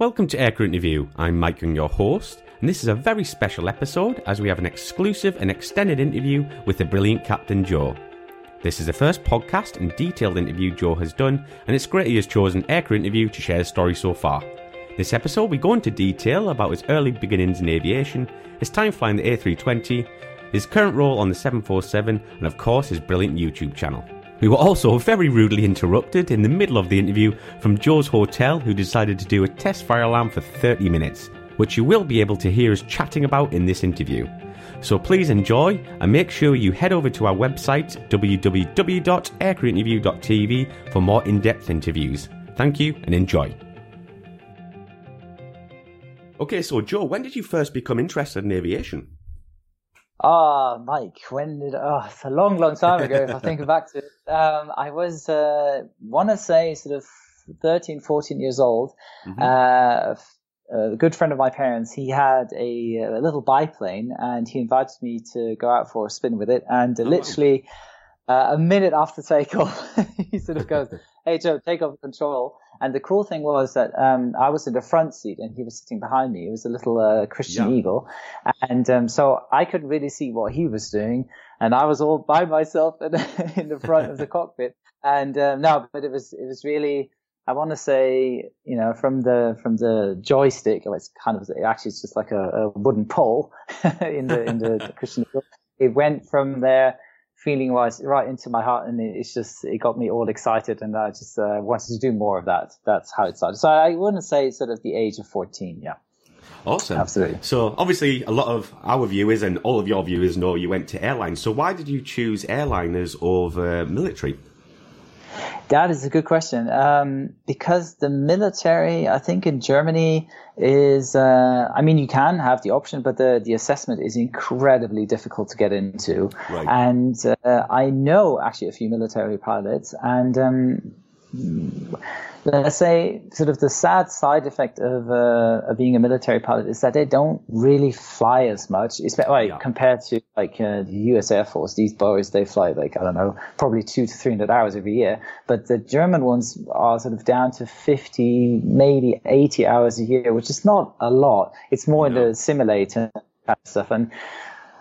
Welcome to Aircrew Interview. I'm Mike Young, your host, and this is a very special episode as we have an exclusive and extended interview with the brilliant Captain Joe. This is the first podcast and detailed interview Joe has done, and it's great he has chosen Aircrew Interview to share his story so far. This episode, we go into detail about his early beginnings in aviation, his time flying the A320, his current role on the 747, and of course his brilliant YouTube channel. We were also very rudely interrupted in the middle of the interview from Joe's hotel, who decided to do a test fire alarm for 30 minutes, which you will be able to hear us chatting about in this interview. So please enjoy and make sure you head over to our website www.aircrewinterview.tv for more in depth interviews. Thank you and enjoy. Okay, so Joe, when did you first become interested in aviation? Ah, Mike, when did, oh, it's a long, long time ago if I think back to it. Um, I was, uh, want to say sort of 13, 14 years old. Mm-hmm. Uh, a good friend of my parents, he had a, a, little biplane and he invited me to go out for a spin with it. And oh. literally uh, a minute after takeoff, he sort of goes, Hey Joe, take over control. And the cool thing was that um, I was in the front seat and he was sitting behind me. It was a little uh, Christen yeah. Eagle, and um, so I could really see what he was doing, and I was all by myself in, in the front of the cockpit. And um, no, but it was it was really. I want to say, you know, from the from the joystick, it's kind of actually it's just like a, a wooden pole in the in the Christen Eagle. It went from there feeling wise right into my heart and it's just it got me all excited and i just uh, wanted to do more of that that's how it started so i wouldn't say sort of the age of 14 yeah Awesome. Absolutely. So obviously a lot of our viewers and all of your viewers know you went to airlines. So why did you choose airliners over military? That is a good question. Um, because the military, I think in Germany is, uh, I mean, you can have the option, but the, the assessment is incredibly difficult to get into. Right. And uh, I know actually a few military pilots, and um, let's say sort of the sad side effect of, uh, of being a military pilot is that they don't really fly as much, like, yeah. compared to like uh, the U.S. Air Force. These boys they fly like I don't know, probably two to three hundred hours every year, but the German ones are sort of down to fifty, maybe eighty hours a year, which is not a lot. It's more in the simulator kind of stuff and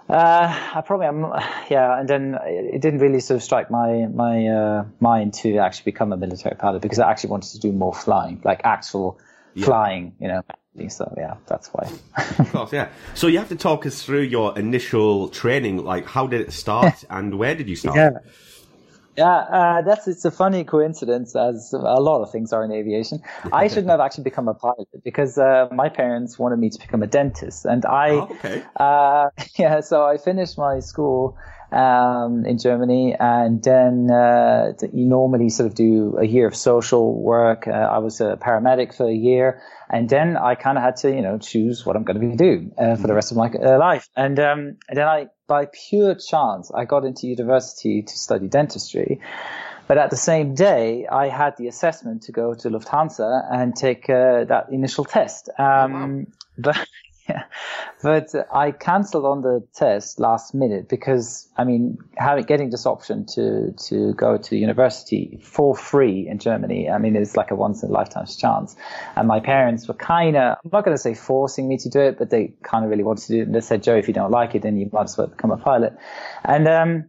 uh, I probably am, yeah. And then it didn't really sort of strike my my uh, mind to actually become a military pilot because I actually wanted to do more flying, like actual yeah. flying, you know. So yeah, that's why. of course, yeah. So you have to talk us through your initial training. Like, how did it start, and where did you start? Yeah. Yeah, uh, that's it's a funny coincidence, as a lot of things are in aviation. I shouldn't have actually become a pilot because uh, my parents wanted me to become a dentist, and I, oh, okay. uh, yeah, so I finished my school um, in Germany, and then uh, you normally sort of do a year of social work. Uh, I was a paramedic for a year, and then I kind of had to, you know, choose what I'm going to do uh, for the rest of my uh, life. And, um, and then I, by pure chance, I got into university to study dentistry. But at the same day, I had the assessment to go to Lufthansa and take uh, that initial test. Um, oh, wow. But But I cancelled on the test last minute because, I mean, having getting this option to to go to university for free in Germany, I mean, it's like a once in a lifetime chance. And my parents were kind of, I'm not going to say forcing me to do it, but they kind of really wanted to do it. And they said, Joe, if you don't like it, then you might as well become a pilot. And um,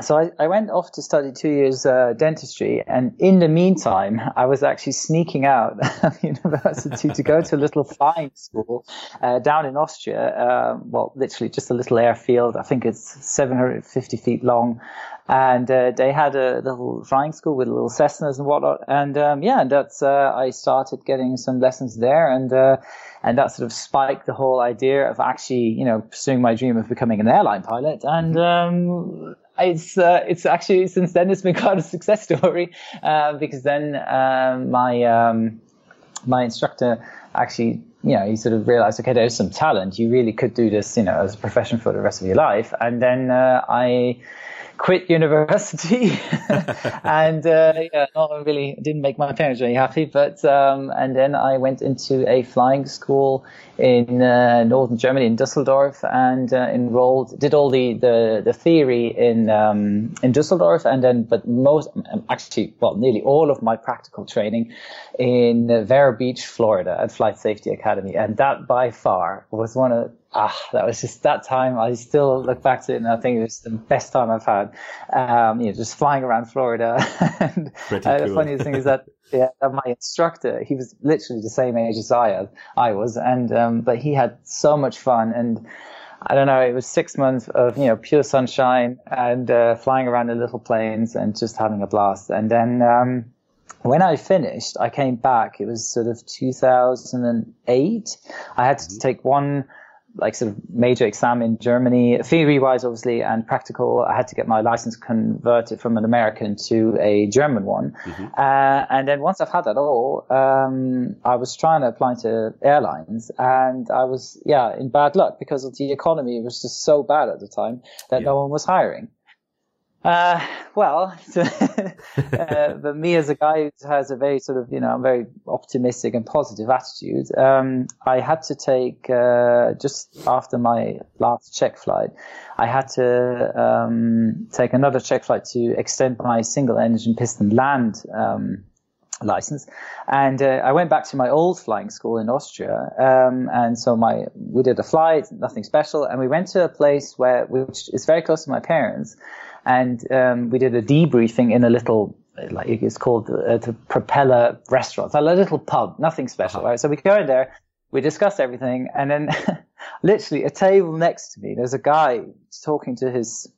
so I, I, went off to study two years uh, dentistry, and in the meantime, I was actually sneaking out of university to go to a little flying school uh, down in Austria. Uh, well, literally just a little airfield. I think it's 750 feet long, and uh, they had a little flying school with little Cessnas and whatnot. And um, yeah, and that's uh, I started getting some lessons there, and uh, and that sort of spiked the whole idea of actually, you know, pursuing my dream of becoming an airline pilot. And um, it's uh, it's actually since then it's been quite a success story uh, because then um, my um, my instructor actually you know he sort of realized okay there's some talent. You really could do this you know as a profession for the rest of your life. And then uh, I quit university, and uh, yeah, not really didn't make my parents very happy. But um, and then I went into a flying school in uh, northern Germany in Dusseldorf and uh, enrolled, did all the the, the theory in um, in Dusseldorf, and then but most actually well nearly all of my practical training in Vero Beach, Florida, at Flight Safety Academy, and that by far was one of ah, that was just that time. I still look back to it and I think it was the best time I've had. Um, you know, just flying around Florida. and uh, cool. the funniest thing is that yeah, my instructor, he was literally the same age as I, I was, and um, but he had so much fun and. I don't know. It was six months of you know pure sunshine and uh, flying around in little planes and just having a blast. And then um, when I finished, I came back. It was sort of 2008. I had to mm-hmm. take one like sort of major exam in Germany, theory wise, obviously, and practical. I had to get my license converted from an American to a German one. Mm-hmm. Uh, and then once I've had that all, um, I was trying to apply to airlines and I was, yeah, in bad luck because the economy was just so bad at the time that yeah. no one was hiring. Uh, well, uh, but me as a guy who has a very sort of, you know, I'm very optimistic and positive attitude, um, I had to take, uh, just after my last check flight, I had to, um, take another check flight to extend my single engine piston land, um, license. And uh, I went back to my old flying school in Austria. Um, and so my we did a flight, nothing special, and we went to a place where which is very close to my parents and um, we did a debriefing in a little like it's called uh, the Propeller Restaurant, so a little pub, nothing special, uh-huh. right? So we go in there, we discuss everything, and then literally a table next to me, there's a guy talking to his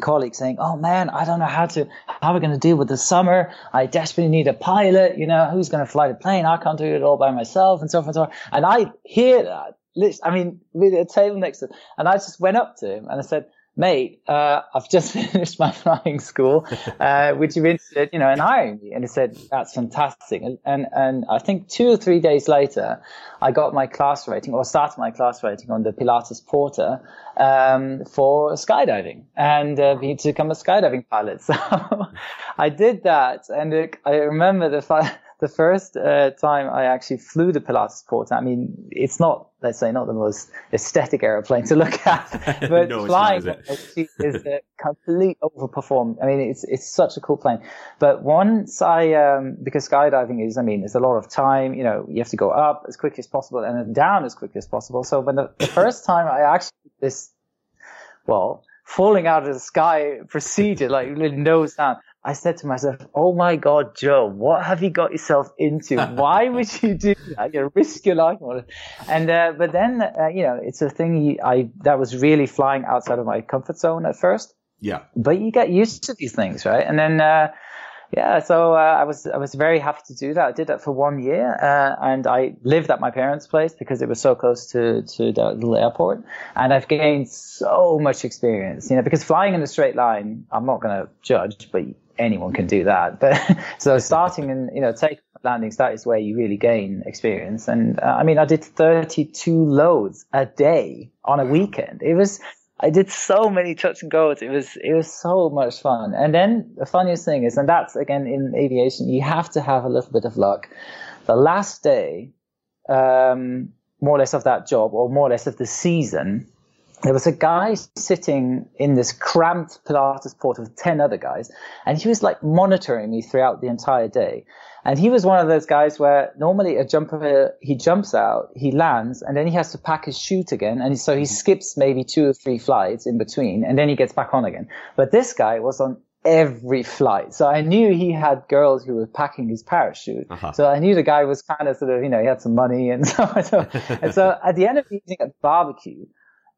colleague saying, "Oh man, I don't know how to how are we're going to deal with the summer. I desperately need a pilot. You know, who's going to fly the plane? I can't do it all by myself, and so forth and so on." And I hear that. I mean, with a table next to, and I just went up to him and I said, mate, uh, I've just finished my flying school. Uh, would you be interested, you know, in hiring me? And he said, that's fantastic. And, and, and I think two or three days later, I got my class rating or started my class rating on the Pilatus Porter, um, for skydiving and, uh, to become a skydiving pilot. So I did that. And it, I remember the, the first uh, time I actually flew the Pilatus Porter, I mean, it's not, let's say, not the most aesthetic aeroplane to look at, but no, flying not, is, is a complete overperformed. I mean, it's it's such a cool plane. But once I, um, because skydiving is, I mean, there's a lot of time. You know, you have to go up as quickly as possible and then down as quickly as possible. So when the, the first time I actually this, well, falling out of the sky procedure, like nose down. I said to myself, "Oh my God, Joe, what have you got yourself into? Why would you do that? You risk your life." And uh, but then uh, you know, it's a thing. I that was really flying outside of my comfort zone at first. Yeah. But you get used to these things, right? And then. Uh, yeah, so uh, I was I was very happy to do that. I did that for one year, uh, and I lived at my parents' place because it was so close to to the little airport. And I've gained so much experience, you know, because flying in a straight line, I'm not going to judge, but anyone can do that. But so starting and you know taking landings, that is where you really gain experience. And uh, I mean, I did 32 loads a day on a weekend. It was I did so many touch and goes. It was it was so much fun. And then the funniest thing is, and that's again in aviation, you have to have a little bit of luck. The last day, um, more or less of that job, or more or less of the season, there was a guy sitting in this cramped Pilatus port with 10 other guys, and he was like monitoring me throughout the entire day. And he was one of those guys where normally a jumper, he jumps out, he lands, and then he has to pack his chute again. And so he skips maybe two or three flights in between, and then he gets back on again. But this guy was on every flight. So I knew he had girls who were packing his parachute. Uh-huh. So I knew the guy was kind of sort of, you know, he had some money and so, so, and so at the end of the evening at the barbecue,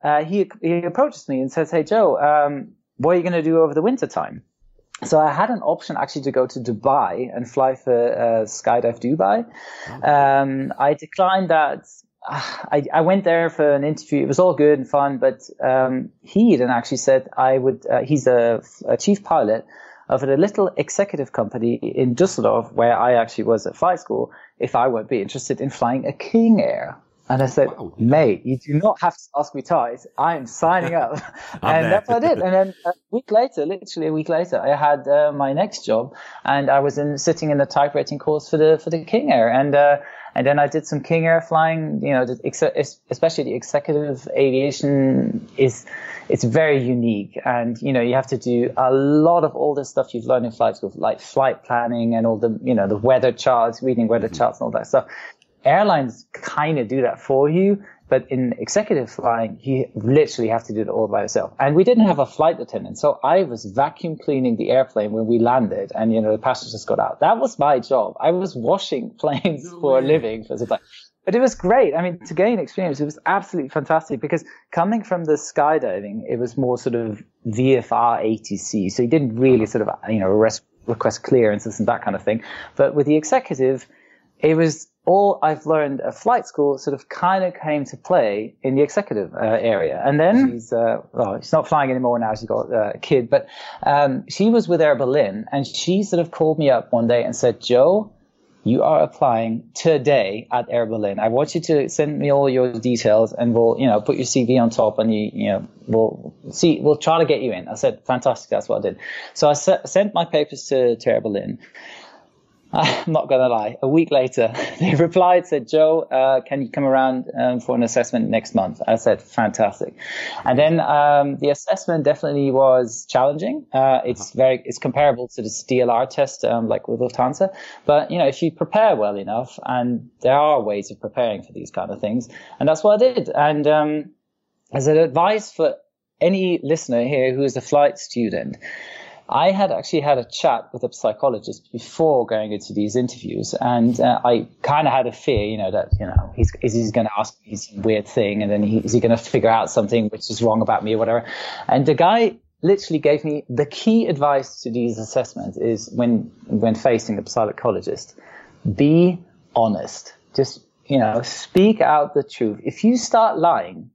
uh, he he approaches me and says, "Hey Joe, um, what are you going to do over the winter time?" So I had an option actually to go to Dubai and fly for uh, Skydive Dubai. Um, I declined that. I, I, went there for an interview. It was all good and fun, but um, he then actually said I would. Uh, he's a, a, chief pilot of a little executive company in Dusseldorf, where I actually was at flight school. If I would be interested in flying a King Air, And I said, wow. mate, you do not have to ask me twice. I am signing up. and that's what I did. And then a week later, literally a week later, I had uh, my next job and I was in, sitting in the type rating course for the, for the King Air. And, uh, and then I did some King Air flying, you know, especially the executive aviation is, it's very unique. And, you know, you have to do a lot of all the stuff you've learned in flight school, like flight planning and all the, you know, the weather charts, reading weather mm-hmm. charts and all that stuff airlines kind of do that for you, but in executive flying, you literally have to do it all by yourself. And we didn't have a flight attendant, so I was vacuum cleaning the airplane when we landed, and you know the passengers got out. That was my job. I was washing planes no for a living for time. But it was great. I mean, to gain experience, it was absolutely fantastic because coming from the skydiving, it was more sort of VFR ATC. So you didn't really sort of, you know, request, request clearances and that kind of thing. But with the executive, it was all I've learned at flight school sort of kind of came to play in the executive uh, area. And then she's, uh, well, she's not flying anymore now. She's got uh, a kid, but um, she was with Air Berlin and she sort of called me up one day and said, Joe, you are applying today at Air Berlin. I want you to send me all your details and we'll, you know, put your CV on top and you, you know, we'll see, we'll try to get you in. I said, fantastic. That's what I did. So I sent my papers to, to Air Berlin I'm not going to lie. A week later, they replied, said, Joe, uh, can you come around um, for an assessment next month? I said, fantastic. And then um, the assessment definitely was challenging. Uh, it's uh-huh. very, it's comparable to the DLR test, um, like with Lufthansa. But, you know, if you prepare well enough, and there are ways of preparing for these kind of things, and that's what I did. And um, as an advice for any listener here who is a flight student, I had actually had a chat with a psychologist before going into these interviews, and uh, I kind of had a fear, you know, that you know he's is he going to ask me some weird thing, and then he, is he going to figure out something which is wrong about me or whatever. And the guy literally gave me the key advice to these assessments is when when facing a psychologist, be honest. Just you know, speak out the truth. If you start lying,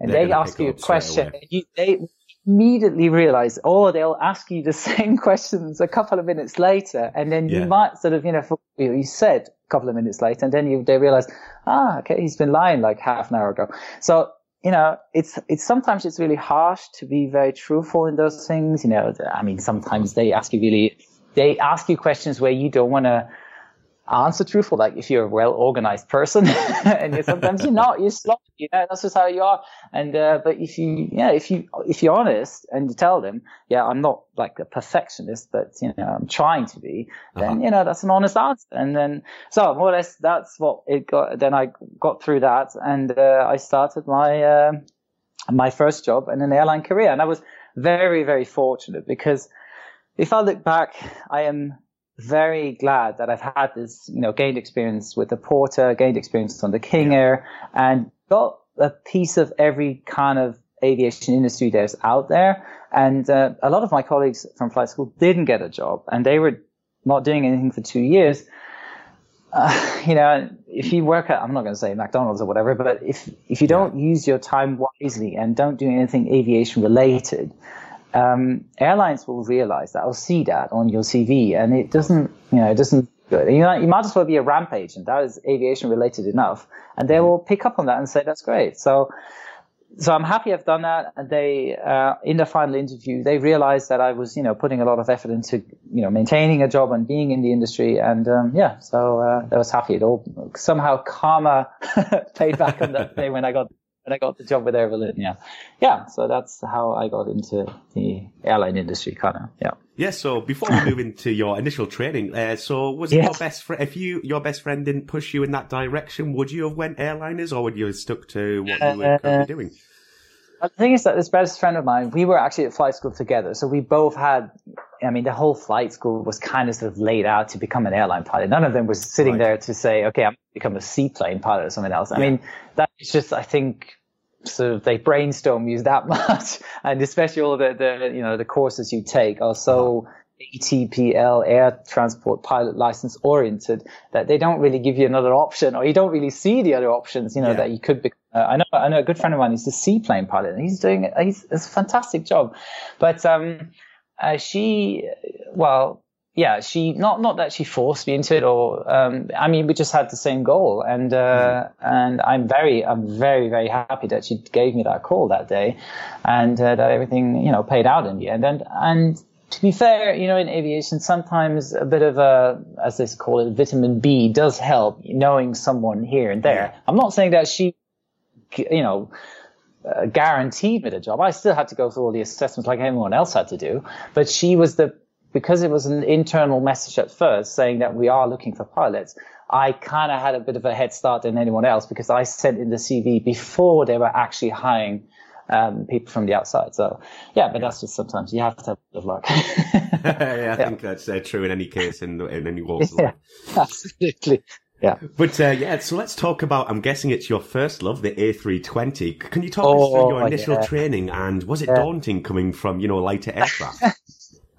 and They're they ask you a question, you, they immediately realize, oh, they'll ask you the same questions a couple of minutes later. And then yeah. you might sort of, you know, for, you said a couple of minutes later and then you, they realize, ah, okay, he's been lying like half an hour ago. So, you know, it's, it's sometimes it's really harsh to be very truthful in those things. You know, I mean, sometimes they ask you really, they ask you questions where you don't want to, answer truthful. Like if you're a well organized person and you, sometimes you're not, you're slow, you know, that's just how you are. And, uh, but if you, yeah, if you, if you're honest and you tell them, yeah, I'm not like a perfectionist, but, you know, I'm trying to be, then, uh-huh. you know, that's an honest answer. And then, so more or less that's what it got. Then I got through that and, uh, I started my, uh, my first job in an airline career. And I was very, very fortunate because if I look back, I am very glad that I've had this, you know, gained experience with the Porter, gained experience on the King Air, and got a piece of every kind of aviation industry that's out there. And uh, a lot of my colleagues from flight school didn't get a job, and they were not doing anything for two years. Uh, you know, if you work at, I'm not going to say McDonald's or whatever, but if if you don't yeah. use your time wisely and don't do anything aviation related, um, airlines will realize that or see that on your CV, and it doesn't, you know, it doesn't good. You, know, you might as well be a ramp agent. That is aviation related enough, and they will pick up on that and say that's great. So, so I'm happy I've done that. And they, uh, in the final interview, they realized that I was, you know, putting a lot of effort into, you know, maintaining a job and being in the industry. And um, yeah, so uh, I was happy. It all somehow karma paid back on that day when I got when I got the job with Air Berlin. Yeah, yeah. So that's how I got into the airline industry, kind of. Yeah. Yeah. So before we move into your initial training, uh, so was yes. your best friend? If you your best friend didn't push you in that direction, would you have went airliners, or would you have stuck to what you were currently uh, doing? The thing is that this best friend of mine, we were actually at flight school together. So we both had, I mean, the whole flight school was kind of sort of laid out to become an airline pilot. None of them was sitting right. there to say, okay, I'm going to become a seaplane pilot or something else. I mean, that's just, I think, sort of they brainstorm you that much. and especially all the, the, you know, the courses you take are so, uh-huh. ATPL air transport pilot license oriented that they don't really give you another option or you don't really see the other options, you know, yeah. that you could be. Uh, I know, I know a good friend of mine is a seaplane pilot and he's doing, he's, it's a fantastic job. But, um, uh, she, well, yeah, she not not that she forced me into it, or um, I mean, we just had the same goal, and uh, mm. and I'm very I'm very very happy that she gave me that call that day, and uh, that everything you know paid out in the end, and and to be fair, you know, in aviation, sometimes a bit of a, as they call it, vitamin B does help knowing someone here and there. I'm not saying that she, you know, uh, guaranteed me the job. I still had to go through all the assessments like anyone else had to do, but she was the because it was an internal message at first saying that we are looking for pilots, I kind of had a bit of a head start than anyone else because I sent in the CV before they were actually hiring um, people from the outside. So yeah, but that's just sometimes you have to have a bit of luck. yeah, I yeah. think that's uh, true in any case in, in any of life. absolutely. Yeah. But uh, yeah, so let's talk about. I'm guessing it's your first love, the A320. Can you talk oh, us through your oh, initial yeah. training and was it yeah. daunting coming from you know lighter aircraft?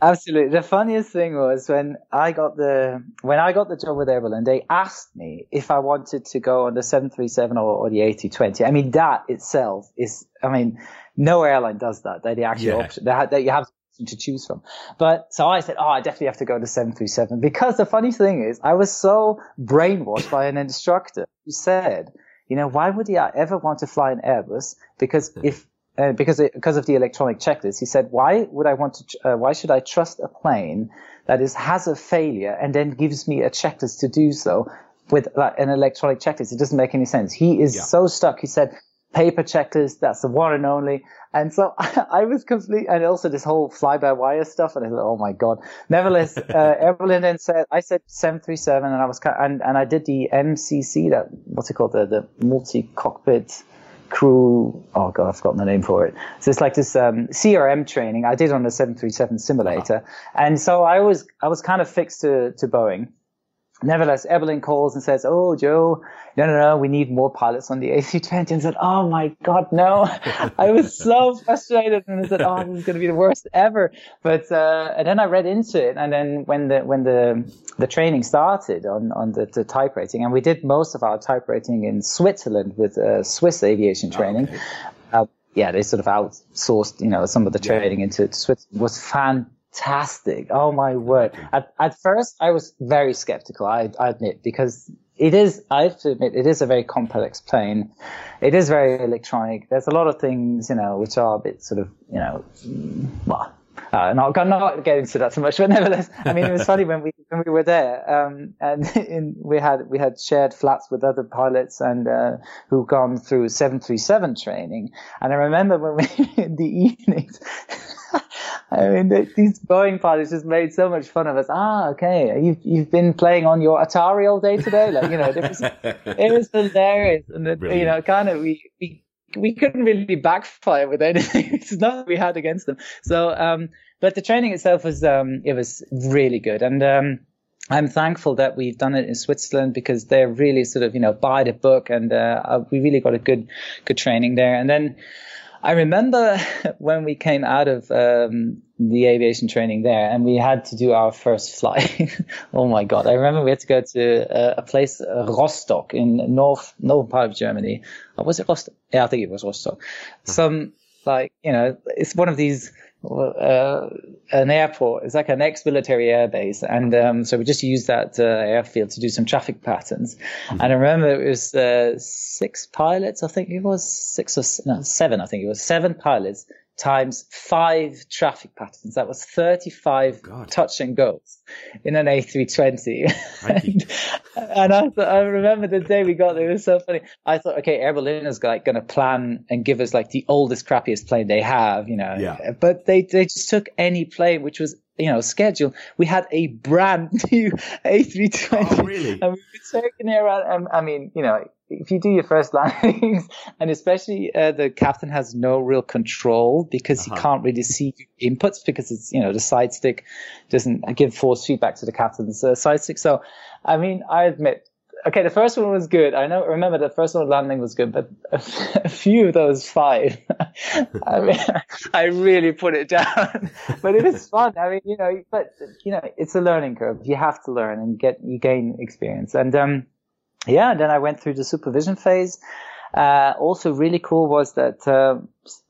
Absolutely. The funniest thing was when I got the when I got the job with Air Berlin, they asked me if I wanted to go on the 737 or, or the A220. I mean, that itself is. I mean, no airline does that. They the actual yeah. option that, that you have to choose from. But so I said, oh, I definitely have to go to 737 because the funny thing is, I was so brainwashed by an instructor who said, you know, why would I ever want to fly an Airbus? Because if uh, because it, because of the electronic checklist. He said, "Why would I want to? Uh, why should I trust a plane that is has a failure and then gives me a checklist to do so with like, an electronic checklist? It doesn't make any sense." He is yeah. so stuck. He said, "Paper checklist. That's the one and only." And so I, I was complete, and also this whole fly-by-wire stuff. And I said, "Oh my god!" Nevertheless, uh, Evelyn then said, "I said 737, and I was and and I did the MCC, that what's it called, the the multi-cockpit." Crew. Oh god, I've forgotten the name for it. So it's like this um, CRM training I did on the 737 simulator, uh-huh. and so I was I was kind of fixed to to Boeing. Nevertheless, Evelyn calls and says, "Oh, Joe, no, no, no, we need more pilots on the A320." And said, "Oh my God, no!" I was so frustrated, and I said, "Oh, this is going to be the worst ever." But uh, and then I read into it, and then when the when the the training started on on the, the type rating, and we did most of our type rating in Switzerland with uh, Swiss aviation training. Okay. Uh, yeah, they sort of outsourced, you know, some of the training yeah. into Switzerland. was fantastic fantastic. Oh my word. At, at first, I was very skeptical, I, I admit, because it is, I have to admit, it is a very complex plane. It is very electronic. There's a lot of things, you know, which are a bit sort of, you know, mm, well, uh, not, not get into that so much, but nevertheless, I mean, it was funny when we when we were there, um, and in, we had we had shared flats with other pilots and uh, who gone through 737 training, and I remember when we in the evenings. I mean, these Boeing pilots just made so much fun of us. Ah, okay, you've you've been playing on your Atari all day today, like you know, it was it was hilarious, and it, you know, kind of we we we couldn't really backfire with anything. it's not we had against them. So, um, but the training itself was um, it was really good, and um, I'm thankful that we've done it in Switzerland because they're really sort of you know by the book, and uh, we really got a good good training there. And then I remember when we came out of um, the aviation training there, and we had to do our first flight. oh my god! I remember we had to go to a, a place, uh, Rostock, in north northern part of Germany. Oh, was it Rostock? Yeah, I think it was Rostock. Some like you know, it's one of these uh, an airport. It's like an ex-military airbase, and um, so we just used that uh, airfield to do some traffic patterns. Mm-hmm. And I remember it was uh, six pilots. I think it was six or no, seven. I think it was seven pilots times five traffic patterns. That was 35 oh, touch and goes in an A320. and, and I, thought, I remember the day we got there, it was so funny. I thought, okay, Air Berlin is like going to plan and give us like the oldest, crappiest plane they have, you know. Yeah. But they, they just took any plane which was you know, scheduled. we had a brand new A320. Oh, really? And we were taking it around. And, I mean, you know, if you do your first landings, and especially uh, the captain has no real control because uh-huh. he can't really see inputs because it's you know the side stick doesn't give force feedback to the captain's uh, side stick. So, I mean, I admit. Okay, the first one was good. I know. Remember, the first one landing was good, but a, few of those five, I mean, I really put it down. but it was fun. I mean, you know, but you know, it's a learning curve. You have to learn and get you gain experience. And um, yeah, then I went through the supervision phase. Uh, also, really cool was that uh,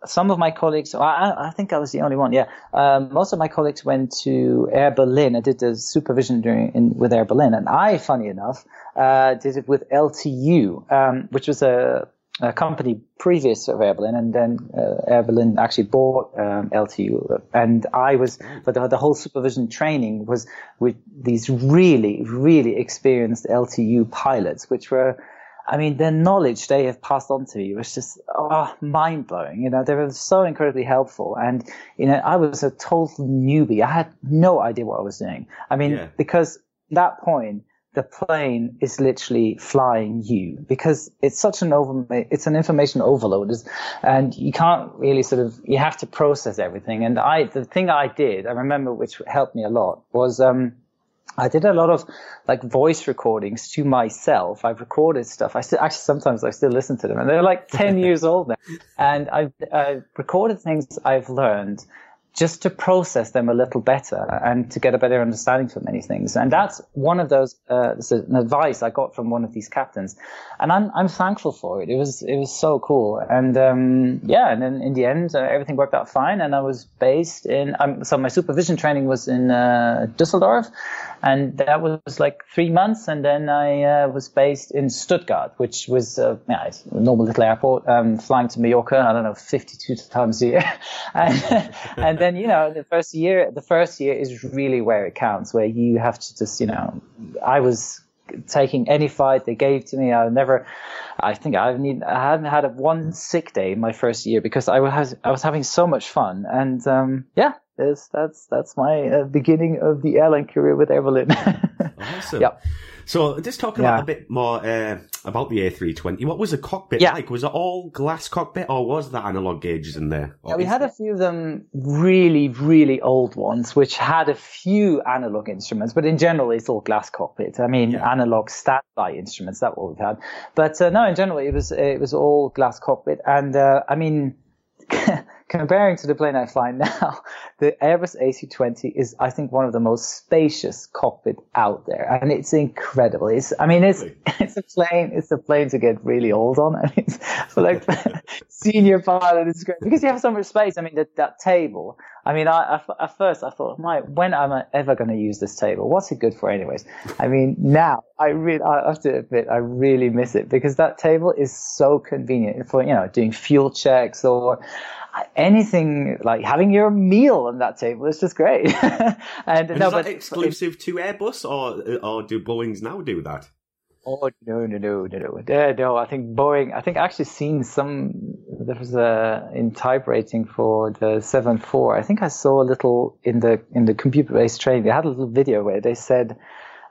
some of my colleagues, I, I, think I was the only one, yeah. Um, most of my colleagues went to Air Berlin. I did the supervision during, in, with Air Berlin, and I, funny enough, uh, did it with LTU, um, which was a, a, company previous of Air Berlin, and then uh, Air Berlin actually bought um, LTU. And I was, but the, the, whole supervision training was with these really, really experienced LTU pilots, which were I mean, the knowledge they have passed on to me was just oh, mind blowing. You know, they were so incredibly helpful. And, you know, I was a total newbie. I had no idea what I was doing. I mean, yeah. because that point, the plane is literally flying you because it's such an over, it's an information overload and you can't really sort of, you have to process everything. And I, the thing I did, I remember which helped me a lot was, um, I did a lot of like voice recordings to myself. I've recorded stuff. I still actually sometimes I still listen to them, and they're like ten years old now. And I've, I've recorded things I've learned just to process them a little better and to get a better understanding for many things. And that's one of those, uh, an advice I got from one of these captains. And I'm, I'm thankful for it. It was, it was so cool. And, um, yeah, and then in the end, uh, everything worked out fine. And I was based in, um, so my supervision training was in, uh, Dusseldorf and that was like three months. And then I uh, was based in Stuttgart, which was uh, yeah, a normal little airport. Um, flying to Mallorca, I don't know, 52 times a year. and, and then you know the first year, the first year is really where it counts, where you have to just you know, I was taking any fight they gave to me. I never, I think I need, I haven't had a one sick day in my first year because I was I was having so much fun, and um, yeah, that's that's that's my uh, beginning of the airline career with Air Berlin. awesome. Yep. So just talking yeah. about a bit more uh, about the A320. What was the cockpit yeah. like? Was it all glass cockpit, or was there analog gauges in there? yeah, we had a few of them, really, really old ones, which had a few analog instruments, but in general, it's all glass cockpit. I mean, yeah. analog standby instruments. That's what we've had. But uh, no, in general, it was it was all glass cockpit, and uh, I mean. comparing to the plane I fly now, the Airbus A320 is, I think, one of the most spacious cockpit out there, and it's incredible. It's, I mean, it's it's a plane, it's a plane to get really old on. I mean, for like senior pilot, it's great because you have so much space. I mean, that that table. I mean, I, I, at first I thought, my, when am I ever going to use this table? What's it good for, anyways? I mean, now I really, I have to admit, I really miss it because that table is so convenient for you know doing fuel checks or anything like having your meal on that table is just great. and, and no, is that exclusive to Airbus, or or do Boeing's now do that? Oh no no no no no no! no I think Boeing. I think I actually seen some. There was a in type rating for the seven four. I think I saw a little in the in the computer based training. They had a little video where they said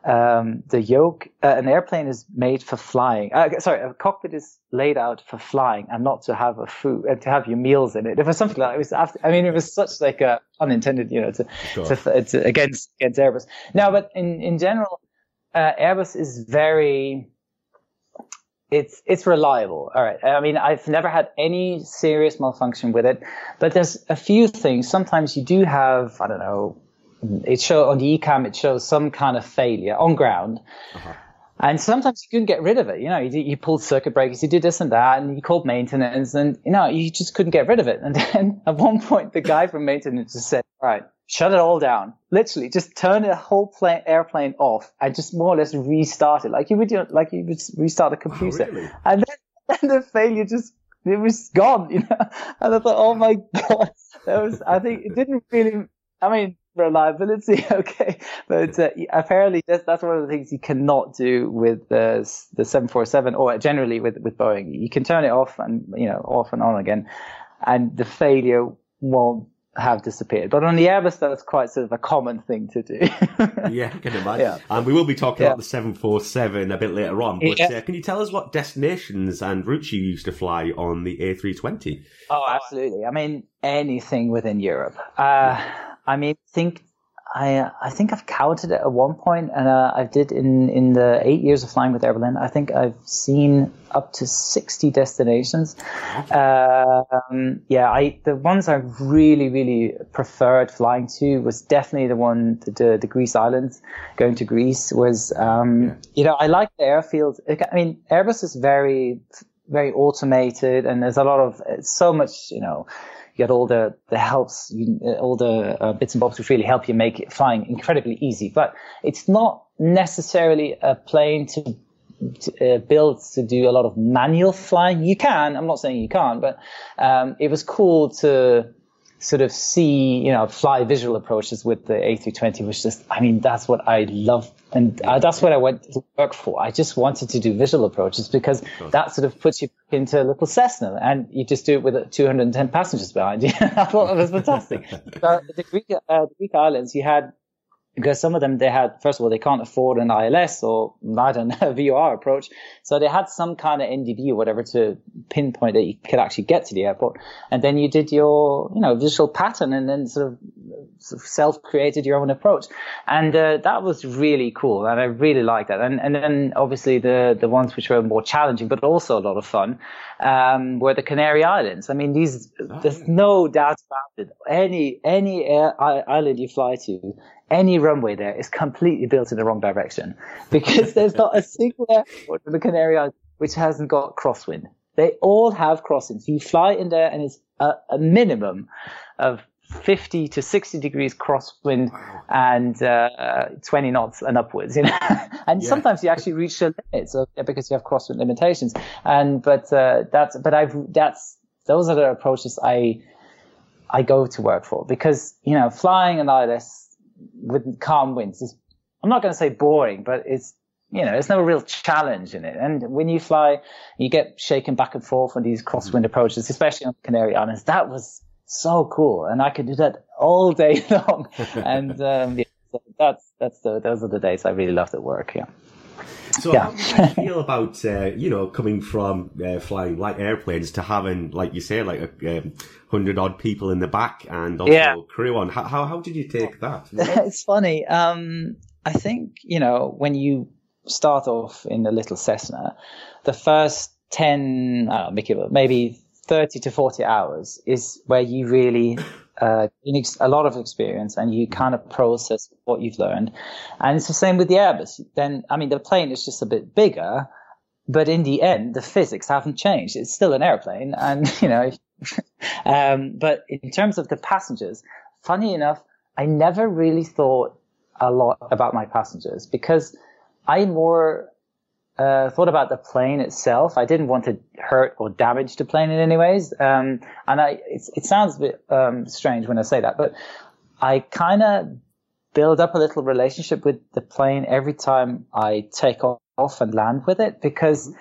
um, the yoke, uh, an airplane is made for flying. Uh, sorry, a cockpit is laid out for flying and not to have a food, uh, to have your meals in it. It was something like it was after, I mean, it was such like a unintended, you know, to, sure. to, to, against, against Airbus. No, but in, in general, uh, Airbus is very, it's, it's reliable. All right. I mean, I've never had any serious malfunction with it, but there's a few things. Sometimes you do have, I don't know, it show on the ECAM it shows some kind of failure on ground. Uh-huh. And sometimes you couldn't get rid of it. You know, you, you pulled circuit breakers, you did this and that, and you called maintenance, and you know, you just couldn't get rid of it. And then at one point, the guy from maintenance just said, "All right, shut it all down. Literally, just turn the whole plane, airplane off, and just more or less restart it, like you would, know, like you would restart a computer." Oh, really? And then, then the failure just it was gone. You know, and I thought, "Oh my god." That was, I think it didn't really, I mean, reliability, okay, but uh, apparently that's, that's one of the things you cannot do with the the 747 or generally with with Boeing. You can turn it off and you know off and on again, and the failure won't have disappeared. But on the Airbus, that's quite sort of a common thing to do. yeah, I can imagine. Yeah. And we will be talking yeah. about the 747 a bit later on. But yeah. uh, can you tell us what destinations and routes you used to fly on the A320? Oh, absolutely. I mean, anything within Europe. Uh, I mean, think I I think I've counted it at one point, and uh, I did in in the eight years of flying with Air Berlin. I think I've seen up to sixty destinations. Um, yeah, I the ones I really really preferred flying to was definitely the one the the, Greece islands. Going to Greece was um, you know I like the airfield. I mean Airbus is very very automated, and there's a lot of so much, you know, get all the the helps, you, all the uh, bits and bobs which really help you make flying incredibly easy. But it's not necessarily a plane to uh, to do a lot of manual flying. You can, I'm not saying you can't, but um, it was cool to sort of see, you know, fly visual approaches with the A320 which just, I mean, that's what I love. And uh, that's what I went to work for. I just wanted to do visual approaches because that sort of puts you into a little Cessna and you just do it with 210 passengers behind you. I thought it was fantastic. so the Greek, uh, the Greek islands, you had because some of them they had first of all they can't afford an ILS or I don't know a VOR approach, so they had some kind of NDB or whatever to pinpoint that you could actually get to the airport, and then you did your you know visual pattern and then sort of, sort of self created your own approach, and uh, that was really cool and I really liked that, and and then obviously the the ones which were more challenging but also a lot of fun um, were the Canary Islands. I mean these oh, there's no doubt about it. Any any air, island you fly to any runway there is completely built in the wrong direction because there's not a single airport in the Canary Islands which hasn't got crosswind. They all have crosswinds. You fly in there and it's a, a minimum of 50 to 60 degrees crosswind and uh, 20 knots and upwards, you know. and yeah. sometimes you actually reach the limits of, because you have crosswind limitations. And but uh, that's but I've that's those are the approaches I I go to work for because you know flying an ILS with calm winds is, I'm not going to say boring, but it's, you know, there's no real challenge in it. And when you fly, you get shaken back and forth on these crosswind approaches, especially on the Canary Islands. That was so cool. And I could do that all day long. and, um, yeah, so that's, that's the, those are the days I really loved at work. Yeah. So yeah. how do you feel about uh, you know coming from uh, flying light airplanes to having, like you say, like a um, hundred odd people in the back and also yeah. crew on? How, how, how did you take that? it's funny. Um, I think you know when you start off in a little Cessna, the first ten, uh, maybe thirty to forty hours is where you really uh, a lot of experience and you kind of process what you've learned. And it's the same with the Airbus. Then, I mean, the plane is just a bit bigger, but in the end, the physics haven't changed. It's still an airplane. And, you know, um, but in terms of the passengers, funny enough, I never really thought a lot about my passengers because I more uh, thought about the plane itself. I didn't want to hurt or damage the plane in any ways. Um, and I, it sounds a bit um, strange when I say that, but I kind of build up a little relationship with the plane every time I take off and land with it because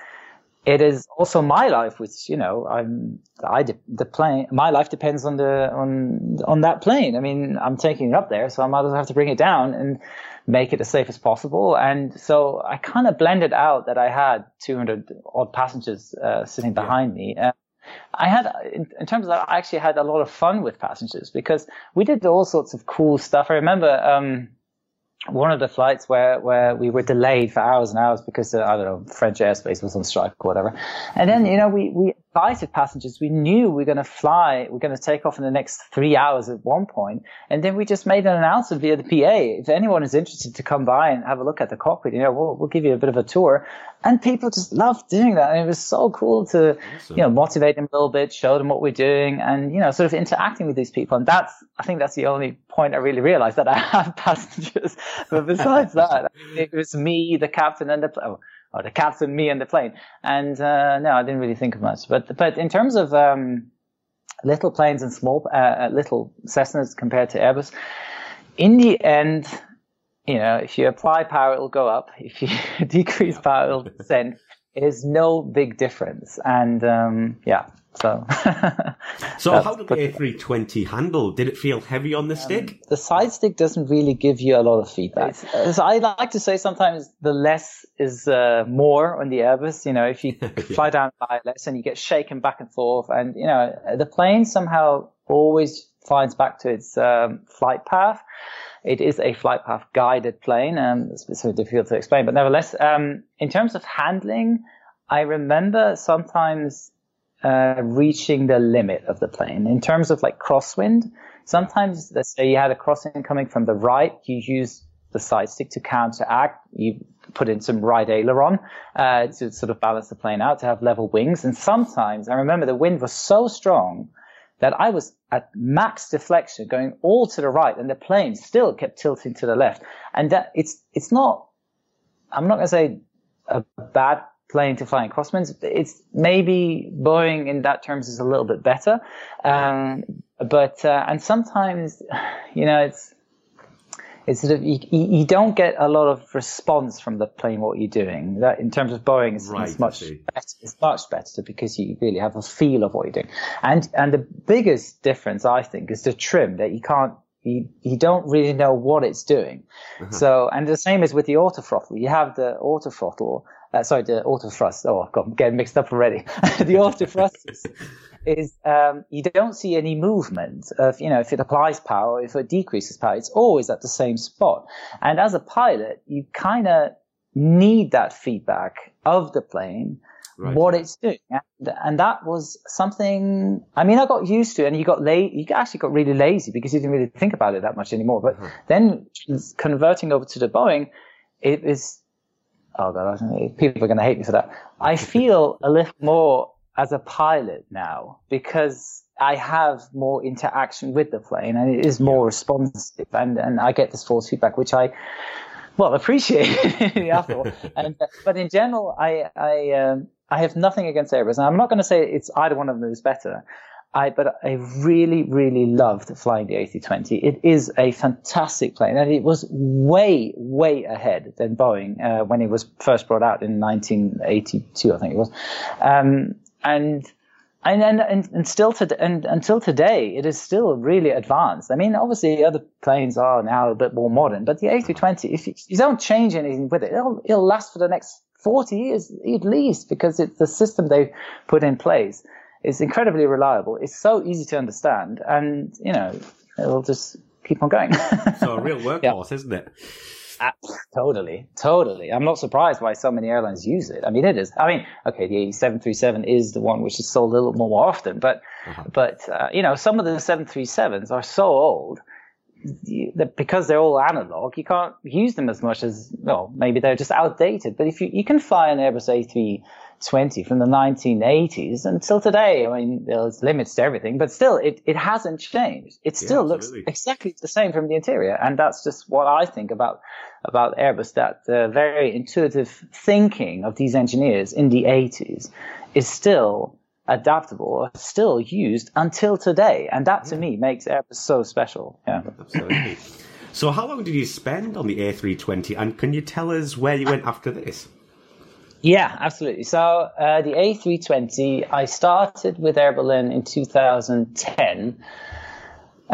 it is also my life, which you know, I'm I the plane. My life depends on the on on that plane. I mean, I'm taking it up there, so I might as well have to bring it down and make it as safe as possible. And so I kind of blended out that I had 200 odd passengers uh, sitting behind me. I had, in, in, terms of that, I actually had a lot of fun with passengers because we did all sorts of cool stuff. I remember, um, one of the flights where, where we were delayed for hours and hours because, uh, I don't know, French airspace was on strike or whatever. And then, you know, we, we invited passengers. We knew we are going to fly, we are going to take off in the next three hours at one point. And then we just made an announcement via the PA. If anyone is interested to come by and have a look at the cockpit, you know, we'll, we'll give you a bit of a tour. And people just loved doing that. And it was so cool to, awesome. you know, motivate them a little bit, show them what we're doing and, you know, sort of interacting with these people. And that's, I think that's the only point I really realized that I have passengers. But besides that, it was me, the captain and the, oh, or the captain, me and the plane. And, uh, no, I didn't really think of much. But, but in terms of, um, little planes and small, uh, uh little Cessnas compared to Airbus, in the end, you know, if you apply power, it'll go up. If you decrease power, it'll descend. It is no big difference. And um, yeah, so. so how did the A320 handle? Did it feel heavy on the um, stick? The side stick doesn't really give you a lot of feedback. So I like to say sometimes the less is uh, more on the Airbus. You know, if you fly down by less and you get shaken back and forth, and you know the plane somehow always finds back to its um, flight path. It is a flight path guided plane, and it's sort of difficult to explain, but nevertheless, um, in terms of handling, I remember sometimes uh, reaching the limit of the plane in terms of like crosswind. Sometimes, let's say you had a crosswind coming from the right, you use the side stick to counteract. You put in some right aileron uh, to sort of balance the plane out, to have level wings. And sometimes I remember the wind was so strong that I was at max deflection going all to the right and the plane still kept tilting to the left. And that it's, it's not, I'm not going to say a bad plane to fly in crosswinds. It's maybe Boeing in that terms is a little bit better. Um, but, uh, and sometimes, you know, it's, it's sort of you, you, don't get a lot of response from the plane what you're doing. That in terms of Boeing, it's, right, much better. It's much better because you really have a feel of what you're doing. And and the biggest difference I think is the trim that you can't. You, you don't really know what it's doing. Uh-huh. So, and the same is with the autothrottle. You have the autothrottle, uh, sorry, the autothrust. Oh, God, I'm getting mixed up already. the autothrust is um, you don't see any movement of, you know, if it applies power, if it decreases power, it's always at the same spot. And as a pilot, you kind of need that feedback of the plane, right. what it's doing. And, and, that was something, I mean, I got used to it and you got late, you actually got really lazy because you didn't really think about it that much anymore. But mm-hmm. then converting over to the Boeing, it is, oh God, people are going to hate me for that. I feel a little more as a pilot now because I have more interaction with the plane and it is more responsive and, and I get this force feedback, which I, well, appreciate after all. and, but in general, I, I, um, I have nothing against Airbus. And I'm not going to say it's either one of them is better. I, but I really, really loved flying the A320. It is a fantastic plane, and it was way, way ahead than Boeing uh, when it was first brought out in 1982, I think it was. Um, and and and, and, still to and until today, it is still really advanced. I mean, obviously, other planes are now a bit more modern, but the A320, if you, you don't change anything with it, it'll it'll last for the next 40 years at least because it's the system they've put in place is incredibly reliable. It's so easy to understand, and you know, it'll just keep on going. so a real workhorse, yeah. isn't it? totally, totally. I'm not surprised why so many airlines use it. I mean, it is. I mean, okay, the 737 is the one which is sold a little more often, but, uh-huh. but uh, you know, some of the 737s are so old because they're all analog, you can't use them as much as well. Maybe they're just outdated. But if you you can fly an Airbus A320 from the 1980s until today. I mean, there's limits to everything, but still, it, it hasn't changed. It still yeah, looks exactly the same from the interior. And that's just what I think about, about Airbus, that uh, very intuitive thinking of these engineers in the 80s is still adaptable, still used until today. And that to me makes Airbus so special. Yeah. Absolutely. So how long did you spend on the A320 and can you tell us where you went after this? Yeah, absolutely. So uh, the A320, I started with Air Berlin in 2010. Uh,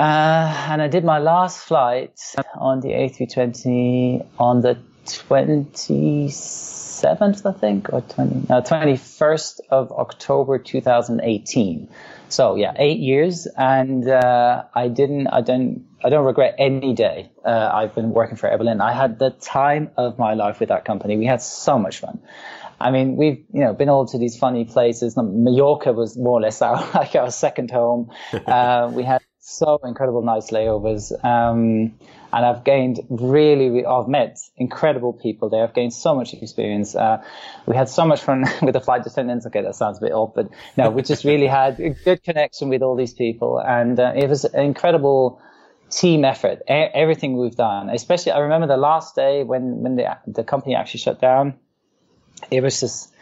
and I did my last flight on the A320 on the 27th, I think, or 20, no, 21st of October 2018. So yeah, eight years, and uh, I didn't, I don't, I don't regret any day. Uh, I've been working for Berlin. I had the time of my life with that company. We had so much fun. I mean, we've you know been all to these funny places. Mallorca was more or less our like our second home. Uh, we had so incredible nice layovers. Um, and I've gained really, I've met incredible people there. I've gained so much experience. Uh, we had so much fun with the flight attendants. Okay, that sounds a bit odd, but no, we just really had a good connection with all these people. And uh, it was an incredible team effort. A- everything we've done, especially I remember the last day when, when the, the company actually shut down it was just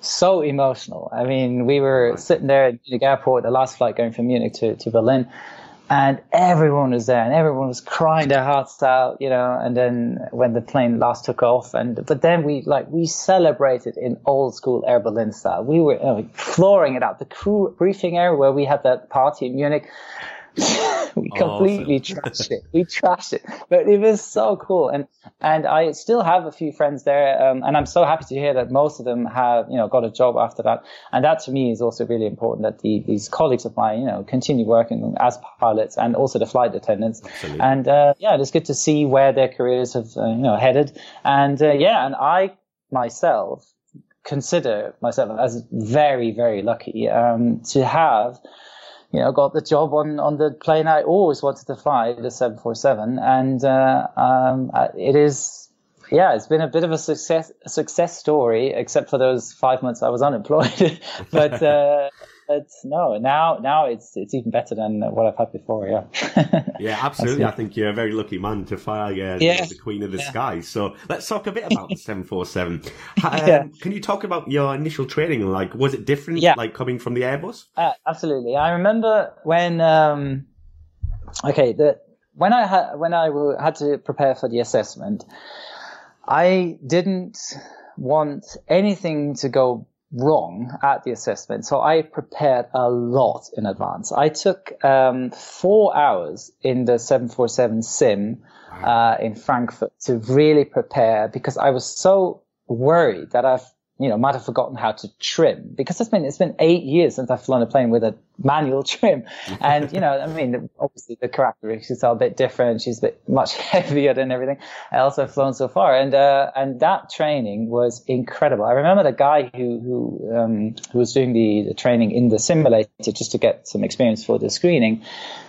so emotional. I mean, we were sitting there at Munich airport, the last flight going from Munich to, to Berlin, and everyone was there and everyone was crying their hearts out, you know, and then when the plane last took off and, but then we, like, we celebrated in old school Air Berlin style. We were flooring it out. The crew briefing area where we had that party in Munich, we completely awesome. trashed it. We trashed it, but it was so cool. And and I still have a few friends there, um, and I'm so happy to hear that most of them have you know got a job after that. And that to me is also really important that the, these colleagues of mine you know continue working as pilots and also the flight attendants. Absolutely. And uh, yeah, it's good to see where their careers have uh, you know headed. And uh, yeah, and I myself consider myself as very very lucky um, to have you know, got the job on, on the plane I always wanted to fly, the 747. And, uh, um, it is, yeah, it's been a bit of a success success story, except for those five months I was unemployed. but uh, but no, now now it's it's even better than what I've had before. Yeah. yeah, absolutely. I think you're a very lucky man to fly uh, yeah. the Queen of the yeah. Sky. So let's talk a bit about the 747. Um, yeah. Can you talk about your initial training? Like, was it different? Yeah. Like coming from the Airbus? Uh, absolutely. I remember when. Um, okay, the when I had when I had to prepare for the assessment, I didn't want anything to go wrong at the assessment. So I prepared a lot in advance. I took um, four hours in the 747 sim uh, in Frankfurt to really prepare because I was so worried that I've you know, might have forgotten how to trim because it's been, it's been eight years since I've flown a plane with a manual trim. And, you know, I mean, obviously the characteristics are a bit different. She's a bit much heavier than everything else I've flown so far. And, uh, and that training was incredible. I remember the guy who, who, um, who was doing the, the training in the simulator just to get some experience for the screening.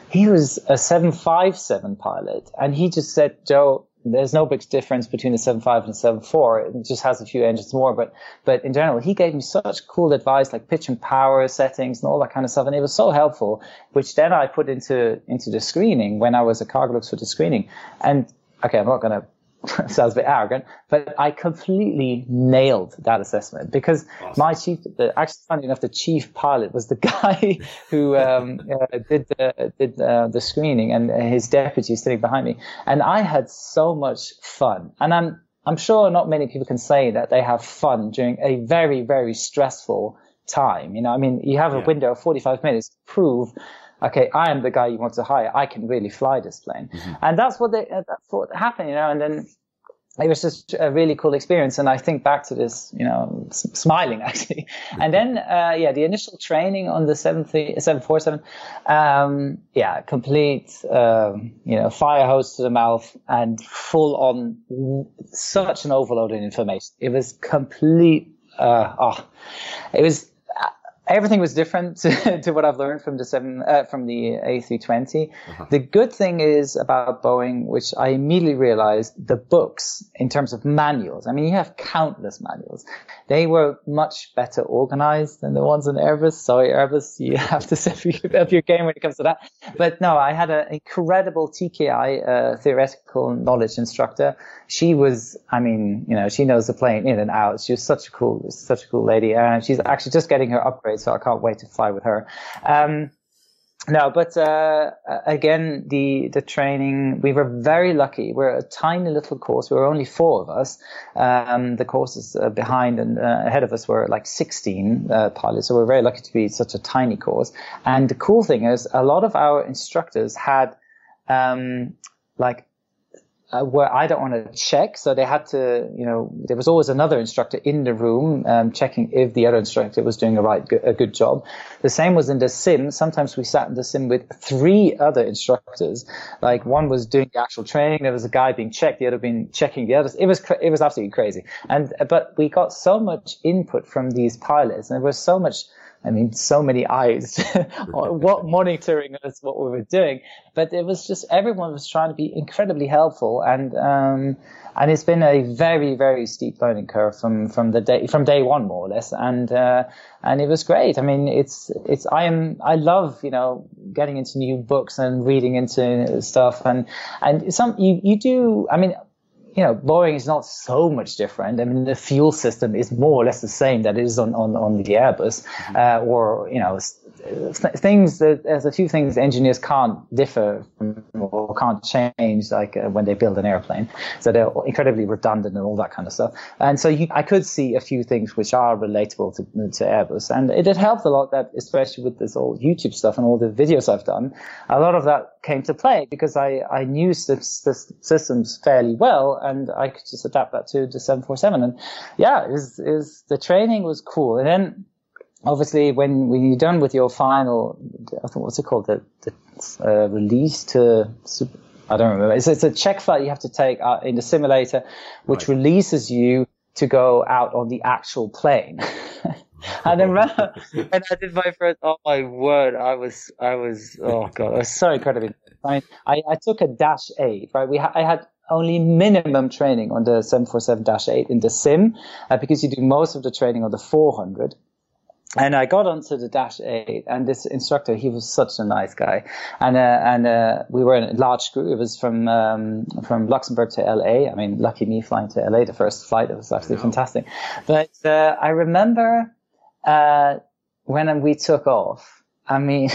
He was a 757 pilot and he just said, Joe, there's no big difference between the 7.5 and the 7.4. It just has a few engines more, but, but in general, he gave me such cool advice, like pitch and power settings and all that kind of stuff. And it was so helpful, which then I put into, into the screening when I was a Cargolux for the screening. And okay, I'm not going to sounds a bit arrogant, but I completely nailed that assessment because awesome. my chief, the, actually funny enough, the chief pilot was the guy who um, uh, did the did uh, the screening, and his deputy is sitting behind me, and I had so much fun, and I'm I'm sure not many people can say that they have fun during a very very stressful time. You know, I mean, you have a yeah. window of 45 minutes to prove okay, I am the guy you want to hire. I can really fly this plane. Mm-hmm. And that's what they, uh, that's what happened, you know, and then it was just a really cool experience. And I think back to this, you know, s- smiling actually. And then, uh, yeah, the initial training on the 747, um, yeah, complete, um, you know, fire hose to the mouth and full on such an overload of information. It was complete, uh, oh, it was, everything was different to, to, what I've learned from the seven uh, from the A320. Uh-huh. The good thing is about Boeing, which I immediately realized, the books in terms of manuals. I mean, you have countless manuals. They were much better organized than the ones in Airbus. Sorry, Airbus, you have to step up your game when it comes to that. But no, I had an incredible TKI uh, theoretical knowledge instructor. She was, I mean, you know, she knows the plane in and out. She was such a cool, such a cool lady, and she's actually just getting her upgrade so I can't wait to fly with her. Um, no, but uh, again, the the training we were very lucky. We're a tiny little course. We were only four of us. Um, the courses uh, behind and uh, ahead of us were like 16 uh, pilots, so we're very lucky to be such a tiny course. And the cool thing is, a lot of our instructors had um, like uh, where I don't want to check. So they had to, you know, there was always another instructor in the room um, checking if the other instructor was doing a right, a good job. The same was in the sim. Sometimes we sat in the sim with three other instructors. Like one was doing the actual training. There was a guy being checked. The other being checking the others. It was, it was absolutely crazy. And, but we got so much input from these pilots and there was so much, I mean, so many eyes what monitoring us what we were doing. But it was just everyone was trying to be incredibly helpful, and um, and it's been a very very steep learning curve from from the day from day one more or less, and uh, and it was great. I mean, it's it's I am I love you know getting into new books and reading into stuff, and and some you you do. I mean you know, Boeing is not so much different. I mean, the fuel system is more or less the same that it is on, on, on the Airbus, mm-hmm. uh, or, you know, things that there's a few things engineers can't differ or can't change like uh, when they build an airplane. So they're incredibly redundant and all that kind of stuff. And so you, i could see a few things which are relatable to, to airbus. And it, it helped a lot that especially with this old youtube stuff and all the videos i've done a lot of that came to play because i i knew the systems fairly well and i could just adapt that to the 747 and yeah is is the training was cool. And then obviously when, when you're done with your final, I think what's it called, the, the uh, release to, I don't remember. It's, it's a check flight you have to take uh, in the simulator, which right. releases you to go out on the actual plane. and then when I did my first, oh my word, I was, I was, oh god, I was so incredibly. I mean, I, I took a dash eight, right? We, ha- I had only minimum training on the 747-8 in the sim uh, because you do most of the training on the 400 and I got onto the Dash 8, and this instructor, he was such a nice guy. And, uh, and, uh, we were in a large group. It was from, um, from Luxembourg to LA. I mean, lucky me flying to LA, the first flight. It was actually fantastic. But, uh, I remember, uh, when we took off, I mean,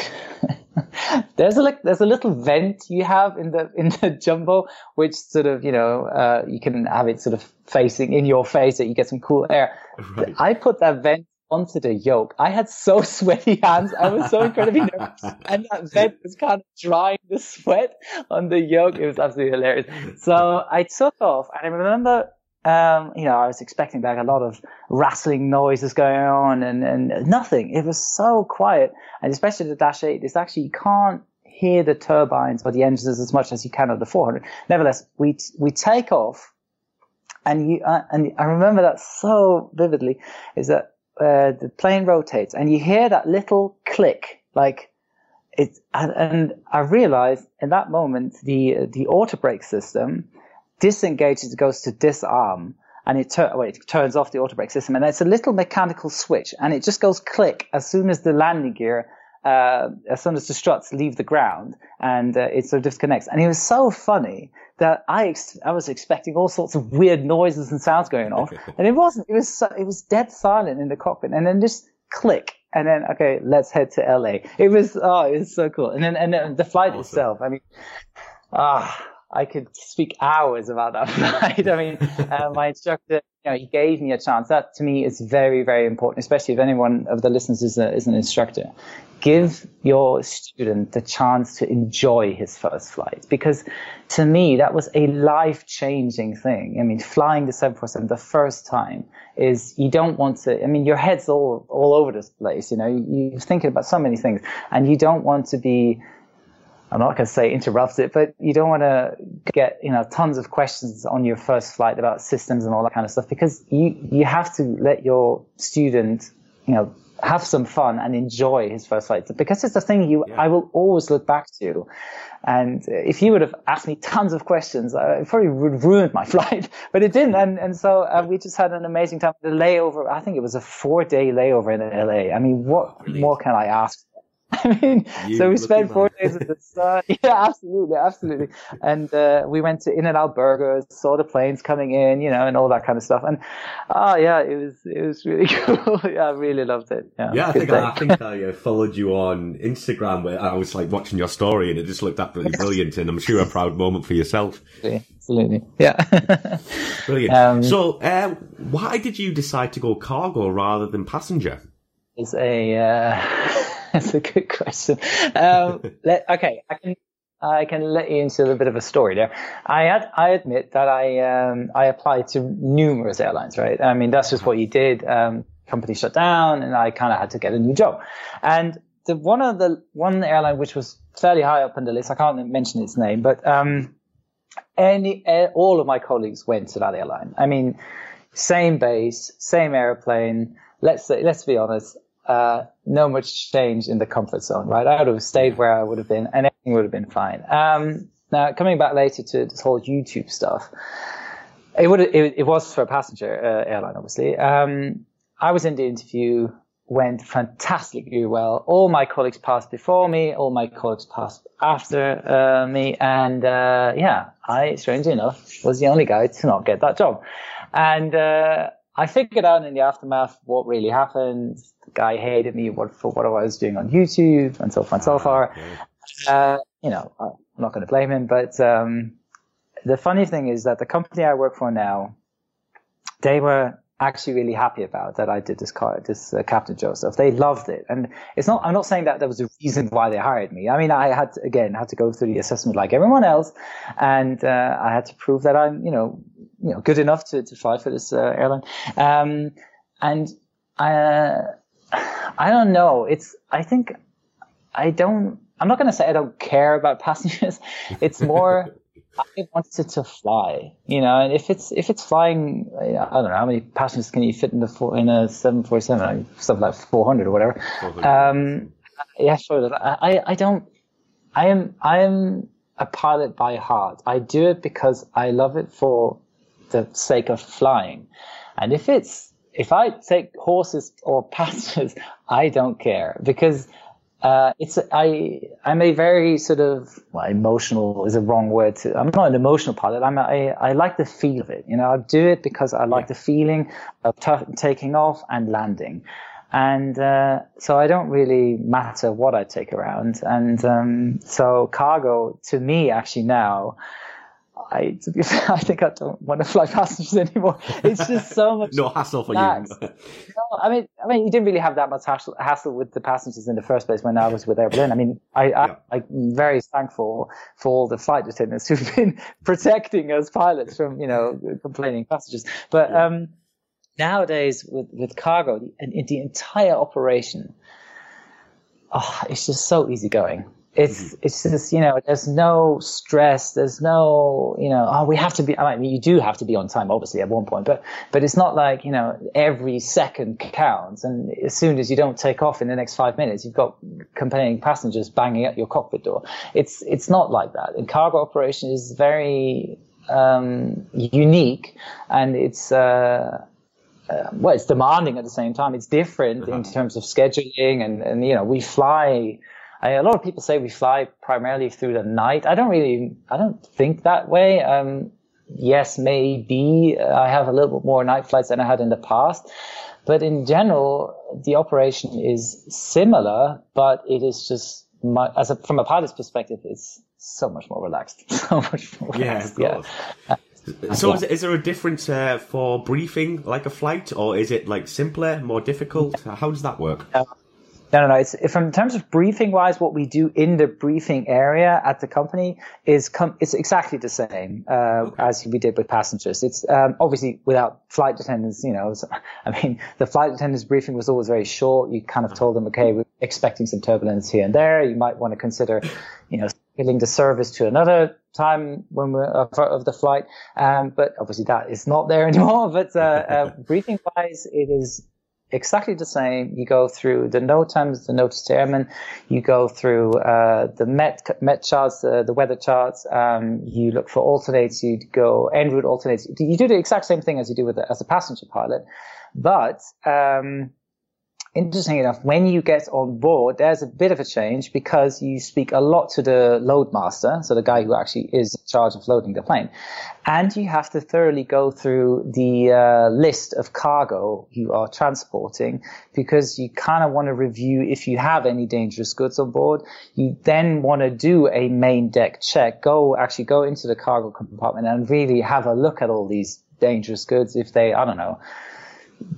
there's a like there's a little vent you have in the in the jumbo which sort of you know uh, you can have it sort of facing in your face that you get some cool air. Right. I put that vent onto the yoke. I had so sweaty hands. I was so incredibly nervous, and that vent was kind of drying the sweat on the yoke. It was absolutely hilarious. So I took off, and I remember um, you know, I was expecting like a lot of rattling noises going on and, and nothing. It was so quiet. And especially the Dash 8, it's actually, you can't hear the turbines or the engines as much as you can on the 400. Nevertheless, we, we take off and you, uh, and I remember that so vividly is that, uh, the plane rotates and you hear that little click, like, it, and, and I realized in that moment the, the auto brake system, disengages, goes to disarm, and it, tur- well, it turns off the auto brake system. And it's a little mechanical switch, and it just goes click as soon as the landing gear, uh, as soon as the struts leave the ground, and uh, it sort of disconnects. And it was so funny that I ex- I was expecting all sorts of weird noises and sounds going off, and it wasn't. It was so, it was dead silent in the cockpit, and then just click. And then, okay, let's head to LA. It was, oh, it was so cool. And then, and then the flight awesome. itself, I mean, ah, I could speak hours about that flight. I mean, uh, my instructor, you know, he gave me a chance. That to me is very, very important, especially if anyone of the listeners is, a, is an instructor. Give your student the chance to enjoy his first flight because to me, that was a life changing thing. I mean, flying the 747 the first time is you don't want to, I mean, your head's all, all over this place. You know, you, you're thinking about so many things and you don't want to be, I'm not going to say interrupt it, but you don't want to get, you know, tons of questions on your first flight about systems and all that kind of stuff because you, you have to let your student, you know, have some fun and enjoy his first flight because it's the thing you, yeah. I will always look back to. And if you would have asked me tons of questions, it probably would ruined my flight, but it didn't. And, and so uh, we just had an amazing time. The layover, I think it was a four day layover in LA. I mean, what more can I ask I mean, you so we spent four days at the sun. Yeah, absolutely, absolutely. And uh, we went to In and Out Burgers, saw the planes coming in, you know, and all that kind of stuff. And oh yeah, it was it was really cool. yeah, I really loved it. Yeah, yeah I think I, I, think I uh, followed you on Instagram where I was like watching your story, and it just looked absolutely brilliant. And I'm sure a proud moment for yourself. Absolutely, yeah. brilliant. Um, so, uh, why did you decide to go cargo rather than passenger? It's a uh, That's a good question. Um, let, okay, I can I can let you into a little bit of a story there. I had, I admit that I um, I applied to numerous airlines, right? I mean, that's just what you did. Um, company shut down, and I kind of had to get a new job. And the one of the one airline which was fairly high up on the list, I can't mention its name, but um, any all of my colleagues went to that airline. I mean, same base, same airplane. Let's say, let's be honest uh, no much change in the comfort zone, right? I would have stayed where I would have been and everything would have been fine. Um, now coming back later to this whole YouTube stuff, it would, it, it was for a passenger uh, airline, obviously. Um, I was in the interview, went fantastically well. All my colleagues passed before me, all my colleagues passed after uh, me, and uh, yeah, I, strangely enough, was the only guy to not get that job. And uh, I figured out in the aftermath what really happened. The guy hated me for what I was doing on YouTube and so on and so far. Uh, you know, I'm not going to blame him, but um, the funny thing is that the company I work for now, they were actually really happy about that I did this car, this uh, Captain Joseph. They loved it, and it's not. I'm not saying that there was a reason why they hired me. I mean, I had to, again had to go through the assessment like everyone else, and uh, I had to prove that I'm, you know, you know, good enough to, to fly for this uh, airline. Um, and I, uh, I don't know. It's, I think I don't, I'm not going to say I don't care about passengers. It's more, I wanted to fly, you know, and if it's, if it's flying, I don't know, how many passengers can you fit in the, four, in a 747, something like 400 or whatever. Um, yeah, sure. I, I don't, I am, I am, a pilot by heart. I do it because I love it for the sake of flying. And if it's, if I take horses or passengers, I don't care because uh, it's I I'm a very sort of well, emotional is a wrong word to I'm not an emotional pilot. I'm a, I, I like the feel of it. You know I do it because I like the feeling of t- taking off and landing. And uh, so I don't really matter what I take around. And um, so cargo to me actually now I, to be fair, I think I don't want to fly passengers anymore. It's just so much. no hassle for you. no, I mean, I mean, you didn't really have that much hassle, hassle with the passengers in the first place when I was with Air Berlin. I mean, I, yeah. I, am very thankful for all the flight attendants who've been protecting us pilots from, you know, complaining passengers. But yeah. um, nowadays with, with cargo, the, the entire operation, oh, it's just so easygoing it's mm-hmm. it's just you know there's no stress there's no you know oh we have to be I mean you do have to be on time obviously at one point but but it's not like you know every second counts and as soon as you don't take off in the next five minutes you've got complaining passengers banging at your cockpit door it's it's not like that and cargo operation is very um, unique and it's uh, uh, well, it's demanding at the same time. It's different uh-huh. in terms of scheduling, and, and you know, we fly I, a lot of people say we fly primarily through the night. I don't really, I don't think that way. Um, yes, maybe I have a little bit more night flights than I had in the past. But in general, the operation is similar, but it is just, my, as a, from a pilot's perspective, it's so much more relaxed. So much more relaxed. Yeah. yeah. So, is, is, there a difference uh, for briefing like a flight, or is it like simpler, more difficult? How does that work? Uh, no, no, no. It's from in terms of briefing wise, what we do in the briefing area at the company is com- it's exactly the same uh, as we did with passengers. It's um, obviously without flight attendants. You know, I mean, the flight attendants briefing was always very short. You kind of told them, okay, we're expecting some turbulence here and there. You might want to consider, you know, filling the service to another time when we're of, of the flight. Um, but obviously that is not there anymore. But uh, uh, briefing wise, it is exactly the same. You go through the NOTAMs, the airmen. You go through uh, the Met Met charts, uh, the weather charts. Um, you look for alternates. You go en route alternates. You do the exact same thing as you do with the, as a passenger pilot, but um, interesting enough, when you get on board, there's a bit of a change because you speak a lot to the load master, so the guy who actually is in charge of loading the plane, and you have to thoroughly go through the uh, list of cargo you are transporting because you kind of want to review if you have any dangerous goods on board. You then want to do a main deck check, go actually go into the cargo compartment and really have a look at all these dangerous goods if they, I don't know,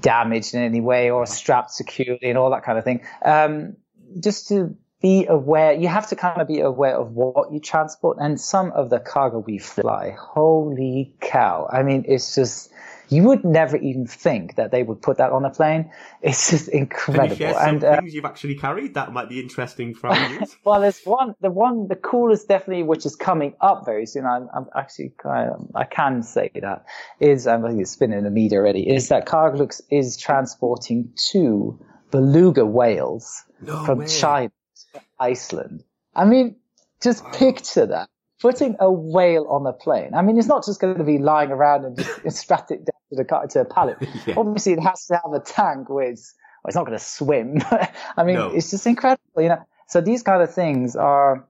damaged in any way or strapped securely and all that kind of thing. Um, just to be aware, you have to kind of be aware of what you transport and some of the cargo we fly. Holy cow. I mean, it's just, you would never even think that they would put that on a plane. It's just incredible. Can you share some and, uh, things you've actually carried? That might be interesting for us. well, there's one, the one, the coolest definitely, which is coming up very soon. I'm, I'm actually, I, I can say that is, I think it's been in the media already, is that Cargolux is transporting two beluga whales no from way. China to Iceland. I mean, just wow. picture that putting a whale on a plane. I mean, it's not just going to be lying around and just strapped it down to the car, to a pallet. yeah. Obviously, it has to have a tank with. Well, it's not going to swim. I mean, no. it's just incredible, you know. So these kind of things are.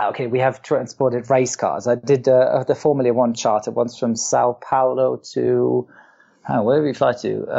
Okay, we have transported race cars. I did uh, the Formula One charter once from Sao Paulo to oh, where did we fly to? Uh,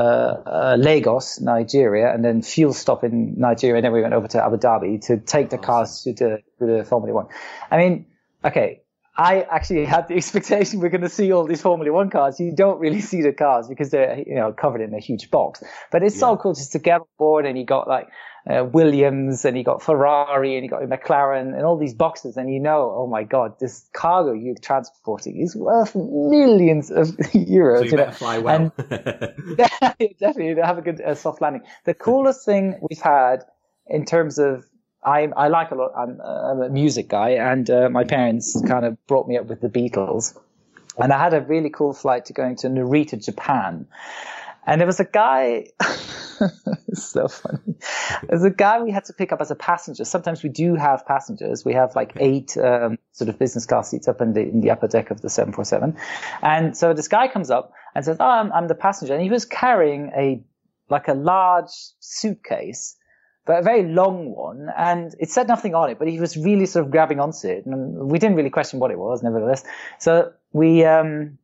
uh, Lagos, Nigeria, and then fuel stop in Nigeria, and then we went over to Abu Dhabi to take the cars to, to, to the Formula One. I mean, okay, I actually had the expectation we're going to see all these Formula One cars. You don't really see the cars because they're you know covered in a huge box. But it's yeah. so cool just to get on board and you got like uh, Williams and you got Ferrari and you got McLaren and all these boxes and you know, oh my god, this cargo you're transporting is worth millions of euros. So you, you know? fly well. And definitely have a good uh, soft landing. The coolest thing we've had in terms of I, I like a lot. I'm, I'm a music guy, and uh, my parents kind of brought me up with the Beatles. And I had a really cool flight to going to Narita, Japan. And there was a guy, it's so funny. There's a guy we had to pick up as a passenger. Sometimes we do have passengers. We have like eight um, sort of business class seats up in the in the upper deck of the 747, and so this guy comes up and says, "Oh, I'm, I'm the passenger," and he was carrying a like a large suitcase but a very long one, and it said nothing on it, but he was really sort of grabbing onto it, and we didn't really question what it was, nevertheless. So we um,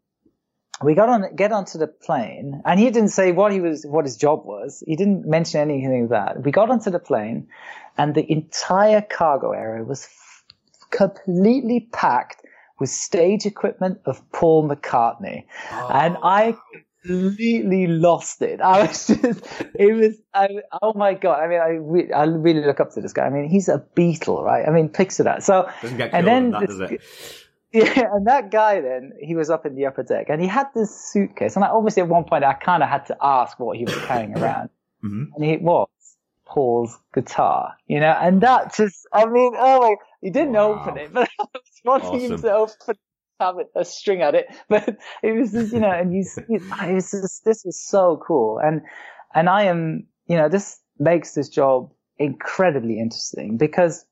we got on get onto the plane, and he didn't say what he was what his job was. He didn't mention anything of that. We got onto the plane, and the entire cargo area was f- completely packed with stage equipment of Paul McCartney, oh. and I completely lost it. I was just, it was, I, oh my god! I mean, I, re- I really look up to this guy. I mean, he's a Beatle, right? I mean, picture that. So, and then that, this, yeah, and that guy then he was up in the upper deck, and he had this suitcase, and I, obviously at one point I kind of had to ask what he was carrying around, mm-hmm. and it was Paul's guitar, you know, and that just, I mean, oh my, he didn't wow. open it, but I was wanting awesome. him to open have a string at it, but it was just, you know, and you, it was just, this was so cool. And, and I am, you know, this makes this job incredibly interesting because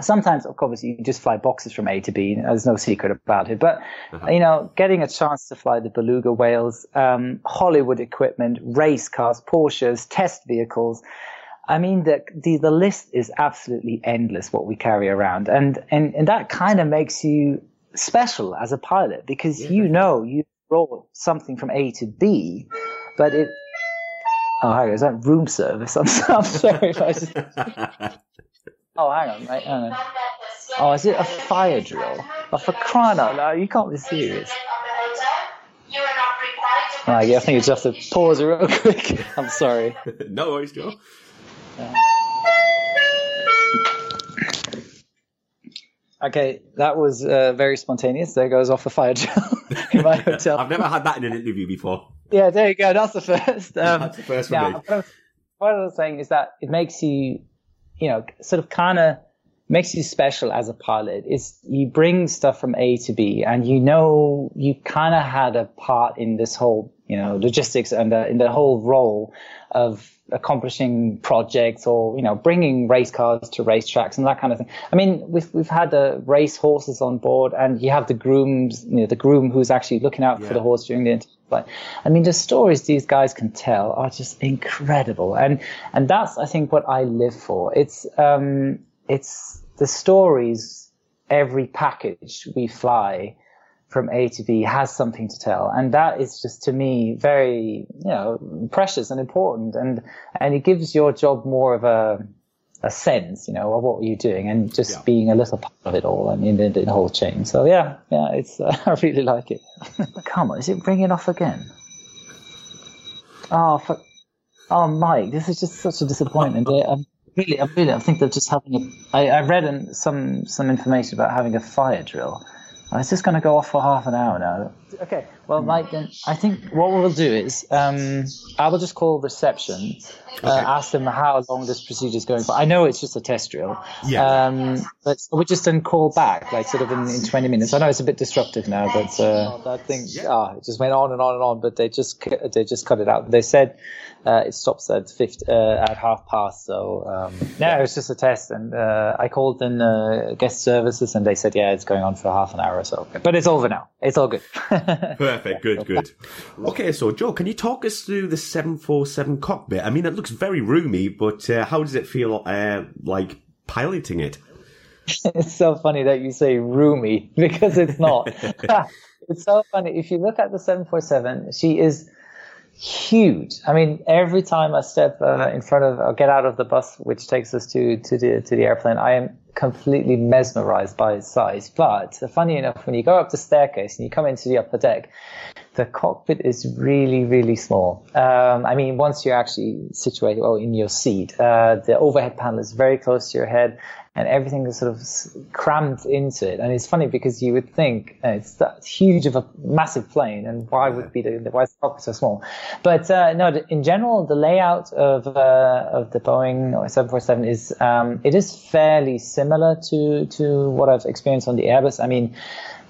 sometimes, of course, you just fly boxes from A to B. There's no secret about it. But, uh-huh. you know, getting a chance to fly the beluga whales, um, Hollywood equipment, race cars, Porsches, test vehicles. I mean, the, the, the list is absolutely endless what we carry around. And, and, and that kind of makes you special as a pilot because yeah. you know you brought something from A to B, but it. Oh, hang on, is that room service? I'm, I'm sorry if I just. oh, hang on, mate. Hang on. Oh, is it a fire drill? Oh, for crying out loud, you can't be serious. Right, yeah, I think it's just have to pause real quick. I'm sorry. no worries, Joe. Uh, Okay, that was uh, very spontaneous. There goes off the fire drill in my hotel. I've never had that in an interview before. Yeah, there you go. That's the first. Um, That's the first yeah. What I, was, what I was saying is that it makes you, you know, sort of kind of makes you special as a pilot. Is you bring stuff from A to B, and you know you kind of had a part in this whole, you know, logistics and the, in the whole role of accomplishing projects or you know bringing race cars to racetracks and that kind of thing. I mean, we've we've had the race horses on board, and you have the grooms, you know, the groom who's actually looking out yeah. for the horse during the flight. I mean, the stories these guys can tell are just incredible, and and that's I think what I live for. It's um it's the stories every package we fly from A to B has something to tell. And that is just to me very, you know, precious and important. And, and it gives your job more of a, a sense, you know, of what you're doing and just yeah. being a little part of it all. I mean, the, the whole chain. So yeah, yeah, it's, uh, I really like it. Come on, is it ringing off again? Oh, for, oh, Mike, this is just such a disappointment. I'm really, I'm really, I think they're just having a, I, I read in some, some information about having a fire drill it's just going to go off for half an hour now. Okay, well, Mike, then I think what we'll do is um, I will just call reception, uh, ask them how long this procedure is going for. I know it's just a test drill, yeah. Um, but we just then call back, like sort of in, in 20 minutes. I know it's a bit disruptive now, but uh, that thing, yeah. oh, it just went on and on and on. But they just they just cut it out. They said uh, it stops at 50, uh, at half past. So um, yeah, it was just a test, and uh, I called in uh, guest services, and they said yeah, it's going on for half an hour or so. But it's over now. It's all good. Perfect. Good. Good. Okay. So Joe, can you talk us through the seven four seven cockpit? I mean, it looks very roomy, but uh, how does it feel uh, like piloting it? it's so funny that you say roomy because it's not. it's so funny. If you look at the 747, she is huge. I mean, every time I step uh, in front of or get out of the bus, which takes us to to the to the airplane, I am completely mesmerized by its size. But funny enough, when you go up the staircase and you come into the upper deck, the cockpit is really, really small. Um, I mean, once you're actually situated well, in your seat, uh, the overhead panel is very close to your head and everything is sort of crammed into it. And it's funny because you would think uh, it's that huge of a massive plane, and why would be the why is the cockpit so small? But uh, no, in general, the layout of uh, of the Boeing 747 is um, it is fairly similar to to what I've experienced on the Airbus. I mean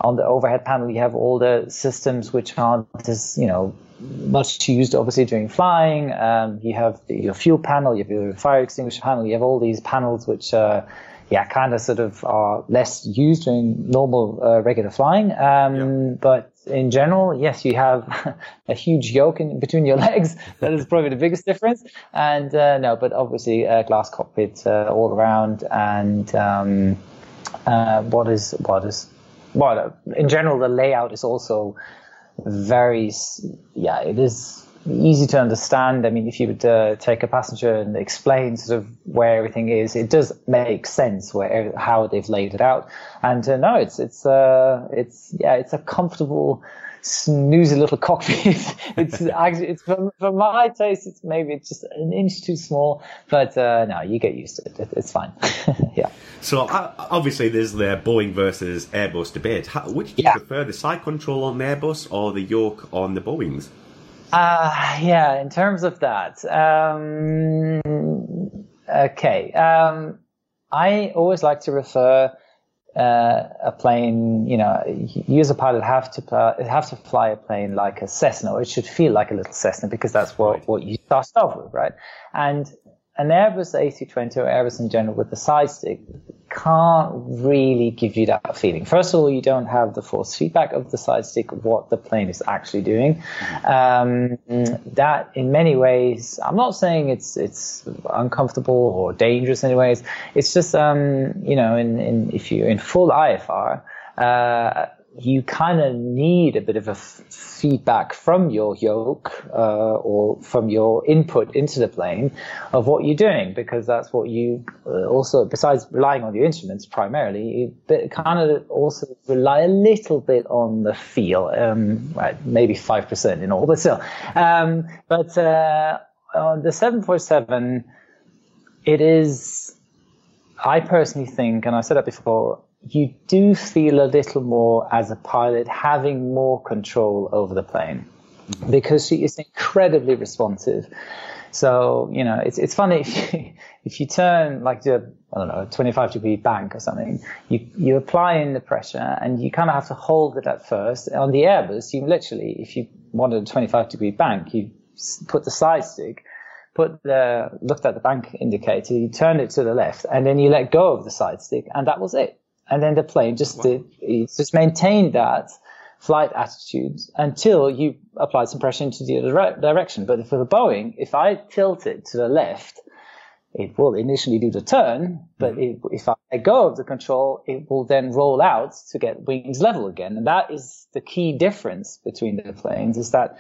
on the overhead panel, you have all the systems which aren't as, you know, much used obviously during flying. Um, you have your fuel panel, you have your fire extinguisher panel, you have all these panels which, uh, yeah, kind of sort of are less used during normal uh, regular flying. Um, yeah. But in general, yes, you have a huge yoke in between your legs. that is probably the biggest difference. And uh, no, but obviously a glass cockpit uh, all around. And um, uh, what is what is well, in general, the layout is also very yeah, it is easy to understand. I mean, if you would uh, take a passenger and explain sort of where everything is, it does make sense where how they've laid it out. And uh, no, it's it's uh, it's yeah, it's a comfortable, snoozy little cockpit. it's actually it's for, for my taste, it's maybe it's just an inch too small, but uh, no, you get used to it. it it's fine. yeah. So uh, obviously, there's the Boeing versus Airbus debate. How, which do you yeah. prefer, the side control on the Airbus or the yoke on the Boeings? Uh, yeah, in terms of that. Um, okay. Um, I always like to refer uh, a plane, you know, you as a pilot have to have to fly a plane like a Cessna, or it should feel like a little Cessna because that's what, what you start off with, right? And an Airbus A320 or Airbus in general with the side stick can't really give you that feeling. First of all, you don't have the force feedback of the side stick, what the plane is actually doing. Um, that, in many ways, I'm not saying it's it's uncomfortable or dangerous in ways. It's just, um, you know, in, in, if you're in full IFR, uh, you kind of need a bit of a f- feedback from your yoke uh, or from your input into the plane of what you're doing because that's what you uh, also besides relying on your instruments primarily you kind of also rely a little bit on the feel um, right, maybe 5% in all but still. Um, but uh, on the 747 it is I personally think and I said that before you do feel a little more as a pilot having more control over the plane mm-hmm. because she is incredibly responsive. So, you know, it's, it's funny if you, if you turn like the, I don't know, a 25 degree bank or something, you, you apply in the pressure and you kind of have to hold it at first. On the Airbus, you literally, if you wanted a 25 degree bank, you put the side stick, put the, looked at the bank indicator, you turned it to the left and then you let go of the side stick and that was it and then the plane just wow. did, just maintained that flight attitude until you apply some pressure into the other direction. But for the Boeing, if I tilt it to the left, it will initially do the turn, but mm-hmm. it, if I let go of the control, it will then roll out to get wings level again. And that is the key difference between the planes is that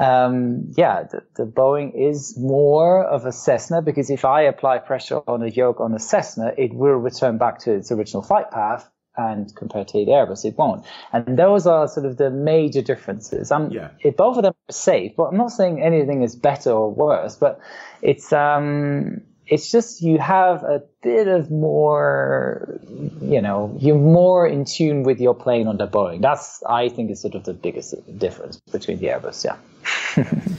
um, yeah, the, the, Boeing is more of a Cessna because if I apply pressure on a yoke on a Cessna, it will return back to its original flight path. And compared to the Airbus, it won't. And those are sort of the major differences. Um, yeah. It, both of them are safe, but I'm not saying anything is better or worse, but it's, um, it's just you have a bit of more, you know, you're more in tune with your plane on the Boeing. That's, I think, is sort of the biggest difference between the Airbus. Yeah.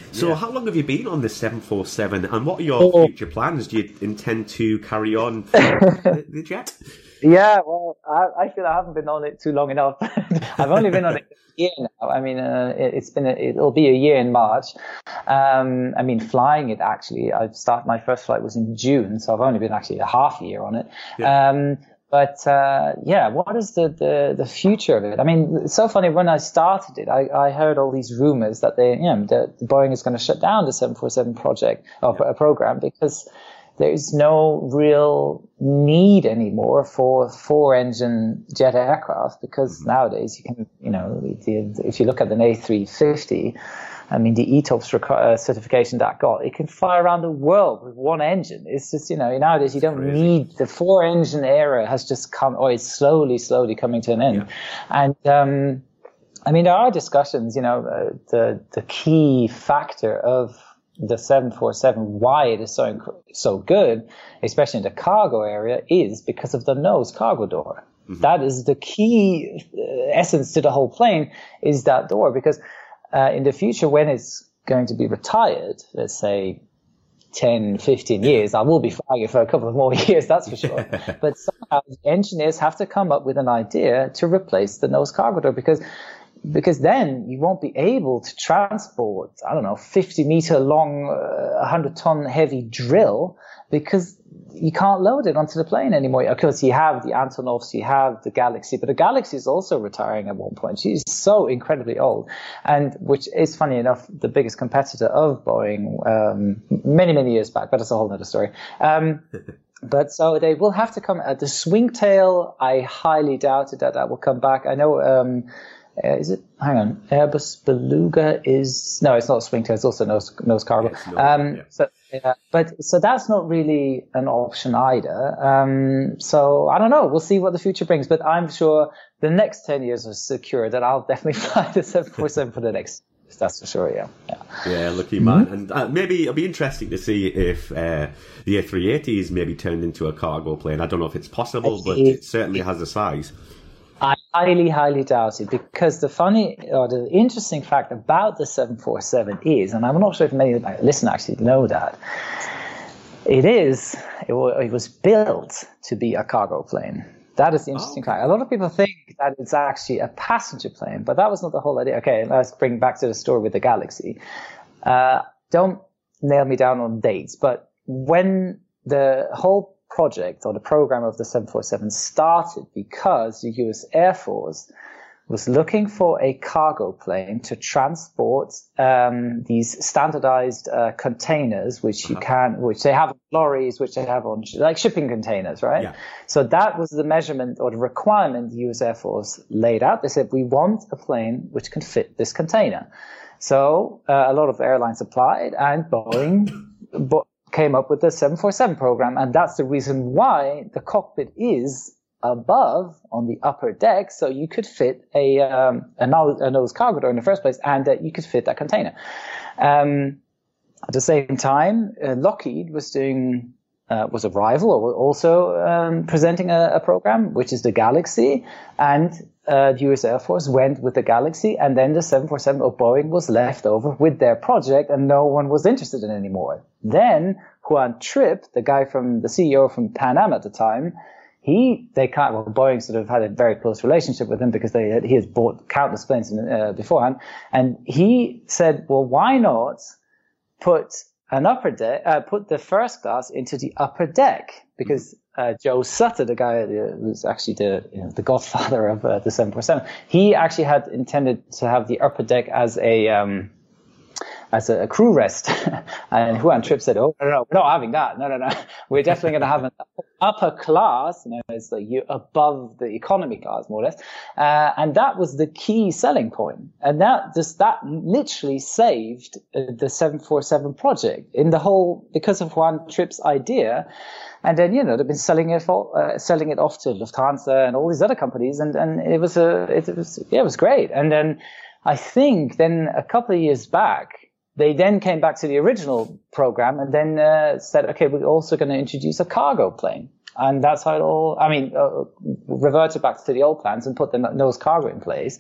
so, yeah. how long have you been on the 747, and what are your oh. future plans? Do you intend to carry on the, the jet? Yeah, well, I, I, feel I haven't been on it too long enough. I've only been on it a year now. I mean, uh, it, has been a, it'll be a year in March. Um, I mean, flying it actually. I've started my first flight was in June, so I've only been actually a half year on it. Yeah. Um, but uh, yeah, what is the, the, the future of it? I mean, it's so funny. When I started it, I, I heard all these rumors that they, you know, that Boeing is going to shut down the 747 project or yeah. program because there's no real need anymore for four engine jet aircraft because mm-hmm. nowadays you can, you know, if you look at an A350, I mean, the ETOPS uh, certification that got, it can fly around the world with one engine. It's just, you know, nowadays you don't Crazy. need the four engine era has just come, or it's slowly, slowly coming to an end. Yeah. And, um, I mean, there are discussions, you know, uh, the, the key factor of the 747, why it is so, so good, especially in the cargo area, is because of the nose cargo door. Mm-hmm. That is the key uh, essence to the whole plane is that door because uh, in the future when it's going to be retired, let's say 10, 15 years. I will be flying it for a couple of more years, that's for sure. but somehow engineers have to come up with an idea to replace the nose cargo door because because then you won't be able to transport, I don't know, 50 meter long, uh, 100 ton heavy drill because you can't load it onto the plane anymore. Of course, you have the Antonovs, you have the Galaxy, but the Galaxy is also retiring at one point. She's so incredibly old, and which is funny enough, the biggest competitor of Boeing um, many many years back. But that's a whole other story. Um, but so they will have to come. Uh, the swing tail. I highly doubted that that will come back. I know. Um, uh, is it? Hang on. Airbus Beluga is no, it's not a Swingtail. It's also nose nose cargo. Yeah, um, yeah. So yeah, but so that's not really an option either. Um, so I don't know. We'll see what the future brings. But I'm sure the next ten years are secure. That I'll definitely fly the seven four seven for the next. That's for sure. Yeah. Yeah. yeah lucky man. Mm-hmm. And uh, maybe it'll be interesting to see if uh, the A380 is maybe turned into a cargo plane. I don't know if it's possible, but it certainly has the size. Highly, highly doubted because the funny or the interesting fact about the 747 is, and I'm not sure if many of my listeners actually know that, it is, it, was built to be a cargo plane. That is the interesting oh. fact. A lot of people think that it's actually a passenger plane, but that was not the whole idea. Okay, let's bring back to the story with the Galaxy. Uh, don't nail me down on dates, but when the whole project or the program of the 747 started because the US Air Force was looking for a cargo plane to transport um, these standardized uh, containers, which you uh-huh. can, which they have on lorries, which they have on like shipping containers, right? Yeah. So that was the measurement or the requirement the U.S. Air Force laid out. They said we want a plane which can fit this container. So uh, a lot of airlines applied, and Boeing came up with the 747 program. And that's the reason why the cockpit is above on the upper deck. So you could fit a, um, a, nose, cargo door in the first place and uh, you could fit that container. Um, at the same time, uh, Lockheed was doing uh, was a rival or also um, presenting a, a, program, which is the Galaxy, and uh, the U.S. Air Force went with the Galaxy, and then the 747 of Boeing was left over with their project, and no one was interested in anymore. Then Juan Trippe, the guy from the CEO from Pan Am at the time, he they kind well Boeing sort of had a very close relationship with him because they had, he has bought countless planes in, uh, beforehand, and he said, well, why not put an upper deck, uh, put the first class into the upper deck because uh, Joe Sutter, the guy who's actually the you know, the godfather of uh, the 747, he actually had intended to have the upper deck as a um, as a, a crew rest. and Juan Trippe said, "Oh no, no, we're not having that. No, no, no. We're definitely going to have an upper class. You know, it's like you above the economy class, more or less." Uh, and that was the key selling point. And that just that literally saved uh, the 747 project in the whole because of Juan Trippe's idea. And then, you know, they've been selling it for, uh, selling it off to Lufthansa and all these other companies. And, and it was a, it was, yeah, it was great. And then I think then a couple of years back, they then came back to the original program and then uh, said, okay, we're also going to introduce a cargo plane. And that's how it all, I mean, uh, reverted back to the old plans and put the nose cargo in place.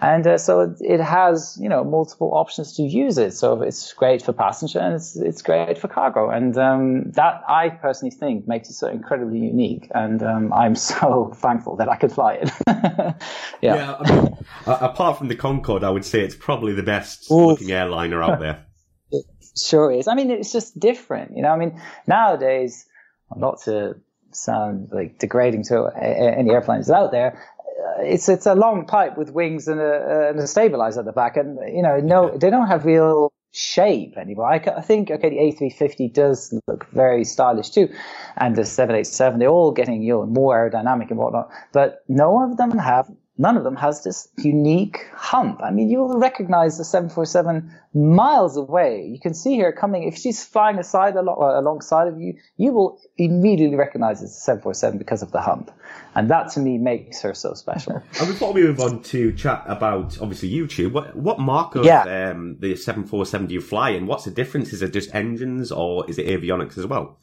And uh, so it has, you know, multiple options to use it. So it's great for passenger and it's, it's great for cargo. And um, that I personally think makes it so incredibly unique. And um, I'm so thankful that I could fly it. yeah. yeah I mean, apart from the Concorde, I would say it's probably the best Oof. looking airliner out there. it sure is. I mean, it's just different. You know, I mean, nowadays, not to sound like degrading to any airplanes out there. Uh, it's it's a long pipe with wings and a, and a stabilizer at the back, and you know, no, they don't have real shape anymore. I, I, think okay, the A350 does look very stylish too, and the 787 they're all getting you know more aerodynamic and whatnot, but no of them have none of them has this unique hump. I mean, you'll recognize the 747 miles away. You can see her coming. If she's flying aside alongside of you, you will immediately recognize it's a 747 because of the hump. And that to me makes her so special. and before we move on to chat about obviously YouTube, what, what mark of yeah. um, the 747 do you fly in? what's the difference? Is it just engines or is it avionics as well?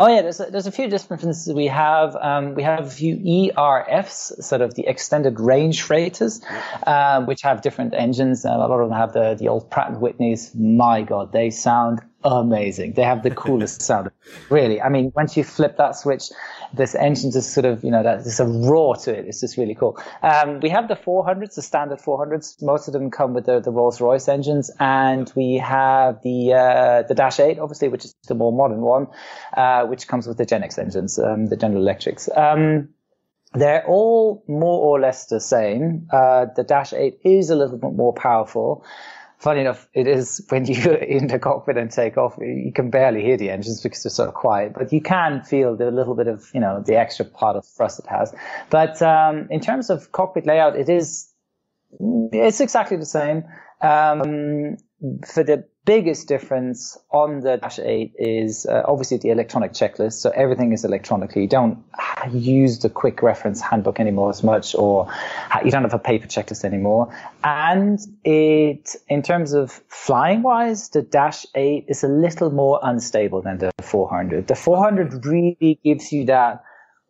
Oh yeah, there's a, there's a few differences we have. Um, we have a few ERFs, sort of the extended range freighters, um, which have different engines. Uh, a lot of them have the the old Pratt and Whitneys. My God, they sound amazing. They have the coolest sound. Really, I mean, once you flip that switch, this engine just sort of, you know, there's a roar to it. It's just really cool. Um, we have the 400s, the standard 400s. Most of them come with the, the Rolls Royce engines, and we have the uh, the Dash 8, obviously, which is the more modern one, uh, which comes with the GEnx engines, um, the General Electrics. Um, they're all more or less the same. Uh, the Dash 8 is a little bit more powerful funny enough, it is when you're in the cockpit and take off, you can barely hear the engines because they're so quiet, but you can feel the little bit of, you know, the extra part of thrust it has. But, um, in terms of cockpit layout, it is, it's exactly the same. Um, for the biggest difference on the Dash 8 is uh, obviously the electronic checklist. So everything is electronically. You don't use the quick reference handbook anymore as much, or you don't have a paper checklist anymore. And it, in terms of flying wise, the Dash 8 is a little more unstable than the 400. The 400 really gives you that,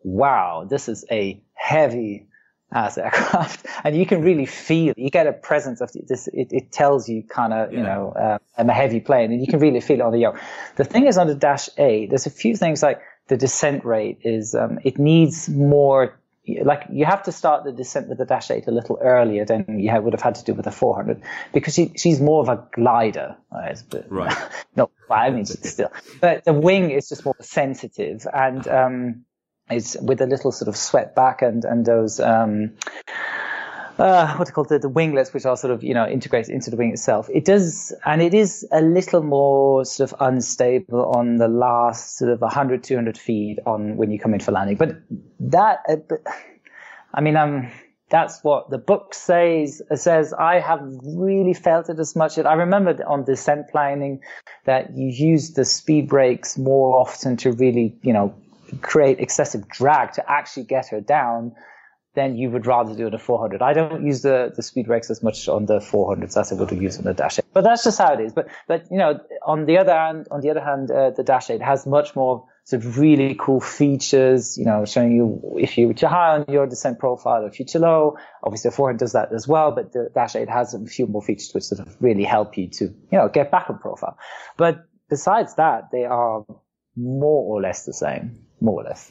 wow, this is a heavy as aircraft, and you can really feel. You get a presence of this. It, it tells you kind of, you know, uh, I'm a heavy plane, and you can really feel it on the yoke. The thing is, on the Dash 8, there's a few things like the descent rate is. Um, it needs more. Like you have to start the descent with the Dash 8 a little earlier than you would have had to do with the 400 because she, she's more of a glider. Right. but, right. no, well, I mean, still, but the wing is just more sensitive and. Um, is with a little sort of swept back and and those um, uh, what do you call it, the, the winglets, which are sort of, you know, integrated into the wing itself. It does, and it is a little more sort of unstable on the last sort of 100, 200 feet on when you come in for landing. But that, uh, I mean, um, that's what the book says. It says I have really felt it as much. I remember on descent planning that you use the speed brakes more often to really, you know, create excessive drag to actually get her down, then you would rather do it at 400. I don't use the, the speed brakes as much on the 400s as I would used on the Dash 8. But that's just how it is. But, but, you know, on the other hand, on the other hand, uh, the Dash 8 has much more sort of really cool features, you know, showing you if you're too high on your descent profile or if you're too low. Obviously, the 400 does that as well, but the Dash 8 has a few more features which sort of really help you to, you know, get back on profile. But besides that, they are more or less the same more or less.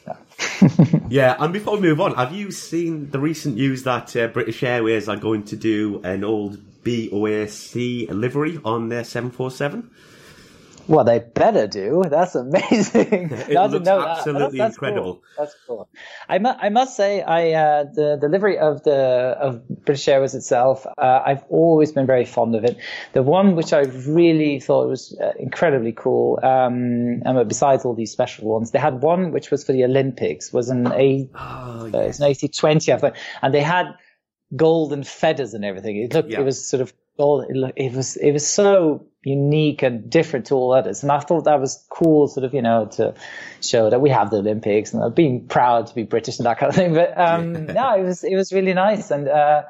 Yeah. and before we move on, have you seen the recent news that uh, British Airways are going to do an old BOAC livery on their 747? Well, they better do. That's amazing. it looks absolutely that's, that's incredible. Cool. That's cool. I, mu- I must say, I uh, the delivery of the of British Airways itself, uh, I've always been very fond of it. The one which I really thought was uh, incredibly cool, um, and besides all these special ones, they had one which was for the Olympics, was an A, oh, yes. It's an A320, I think, and they had golden feathers and everything. It looked, yeah. it was sort of it was, it was so unique and different to all others. And I thought that was cool, sort of, you know, to show that we have the Olympics and being proud to be British and that kind of thing. But, um, no, it was, it was really nice. And, uh,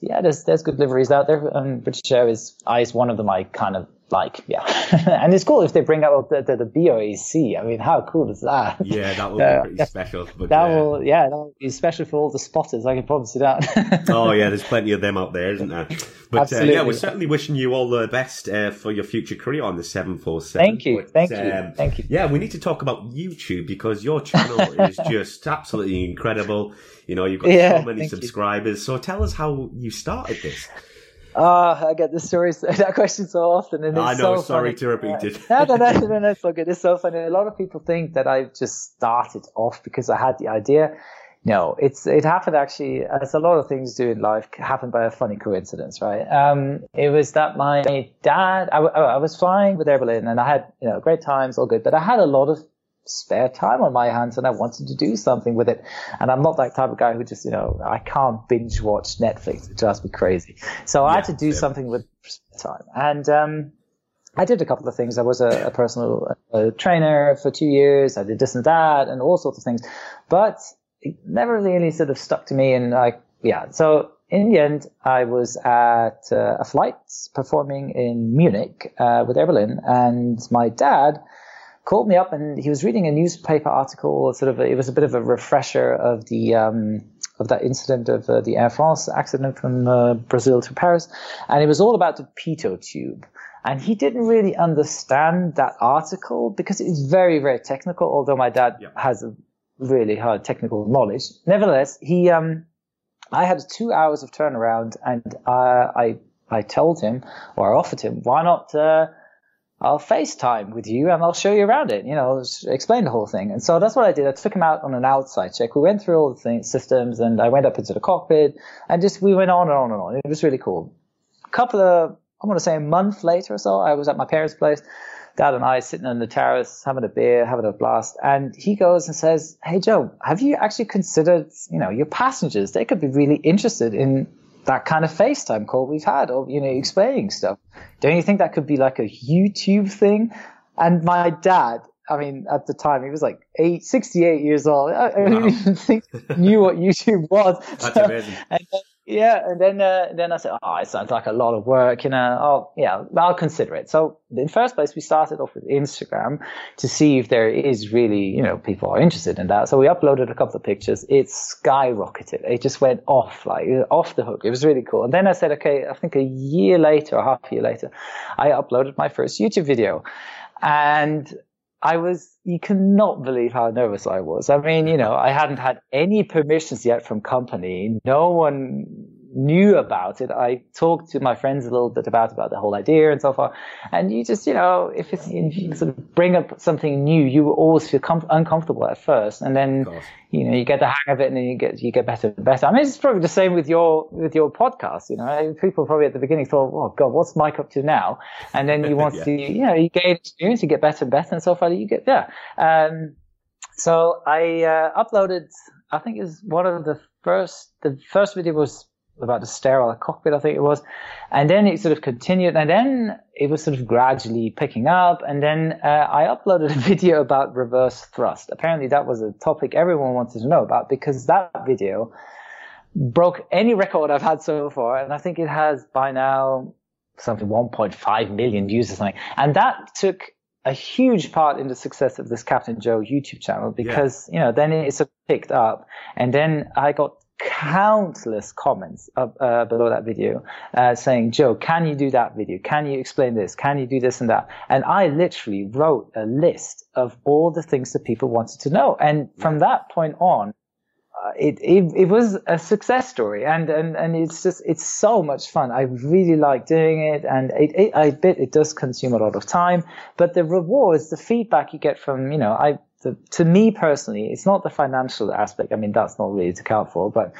yeah, there's, there's good liveries out there. Um, British Airways is one of them I kind of like, yeah. and it's cool if they bring out the, the, the BOAC. I mean, how cool is that? Yeah, that will uh, be pretty special. But, that uh, will, yeah, that will be special for all the spotters. I can promise you that. oh yeah, there's plenty of them out there, isn't there? But uh, yeah, we're certainly wishing you all the best uh, for your future career on the 747. Thank you, but, thank you, um, thank you. Yeah, we need to talk about YouTube because your channel is just absolutely incredible. You know, you've got yeah, so many subscribers. You. So tell us how you started this. Uh, I get this story, that question so often, and it's I know. So sorry funny. to repeat it. no, no, no, no, no, it's so good. It's so funny. A lot of people think that I've just started off because I had the idea. No, it's it happened actually. As a lot of things do in life, happened by a funny coincidence, right? Um, it was that my dad. I, I was flying with Air Berlin, and I had you know great times, all good, but I had a lot of spare time on my hands and I wanted to do something with it. And I'm not that type of guy who just, you know, I can't binge watch Netflix. It drives me crazy. So yeah, I had to do something with time. And, um, I did a couple of things. I was a, a personal uh, trainer for two years. I did this and that and all sorts of things, but it never really sort of stuck to me. And like, yeah. So in the end, I was at uh, a flight performing in Munich uh, with Air Berlin, and my dad called me up and he was reading a newspaper article. Sort of, it was a bit of a refresher of the um, of that incident of uh, the Air France accident from uh, Brazil to Paris, and it was all about the pitot tube. And he didn't really understand that article because it's very, very technical, although my dad yeah. has a really hard technical knowledge. Nevertheless, he, um, I had two hours of turnaround and uh, I, I told him or I offered him, why not, uh, I'll FaceTime with you and I'll show you around it, you know, explain the whole thing. And so that's what I did. I took him out on an outside check. We went through all the things, systems and I went up into the cockpit and just, we went on and on and on. It was really cool. A couple of, I want to say a month later or so, I was at my parents' place. Dad and I sitting on the terrace, having a beer, having a blast. And he goes and says, Hey, Joe, have you actually considered, you know, your passengers? They could be really interested in that kind of FaceTime call we've had of, you know, explaining stuff. Don't you think that could be like a YouTube thing? And my dad, I mean, at the time, he was like eight, 68 years old. I, wow. I didn't even think knew what YouTube was. That's so, amazing. And, yeah, and then uh, then I said, oh, it sounds like a lot of work, you know. Oh, yeah, I'll consider it. So in first place, we started off with Instagram to see if there is really, you know, people are interested in that. So we uploaded a couple of pictures. It skyrocketed. It just went off, like off the hook. It was really cool. And then I said, okay, I think a year later, or half a year later, I uploaded my first YouTube video, and I was, you cannot believe how nervous I was. I mean, you know, I hadn't had any permissions yet from company. No one knew about it. I talked to my friends a little bit about about the whole idea and so forth. And you just, you know, if, you sort of bring up something new, you will always feel com- uncomfortable at first, and then you know you get the hang of it, and then you get you get better and better. I mean, it's probably the same with your with your podcast. You know, people probably at the beginning thought, "Oh God, what's Mike up to now?" And then you want yeah. to, you know, you gain experience, you get better and better, and so forth. You get there. Um, so I uh, uploaded. I think is one of the first. The first video was about the sterile cockpit, I think it was. And then it sort of continued, and then it was sort of gradually picking up. And then uh, I uploaded a video about reverse thrust. Apparently, that was a topic everyone wanted to know about because that video broke any record I've had so far. And I think it has by now something 1.5 million views or something. And that took a huge part in the success of this Captain Joe YouTube channel because, yeah. you know, then it sort of picked up. And then I got countless comments uh, below that video uh, saying, Joe, can you do that video? Can you explain this? Can you do this and that? And I literally wrote a list of all the things that people wanted to know. And from that point on, uh, it, it, it was a success story and, and, and it's just, it's so much fun. I really like doing it and it, it, I bet it does consume a lot of time, but the rewards, the feedback you get from, you know, I, the, to me personally, it's not the financial aspect. I mean, that's not really to count for, but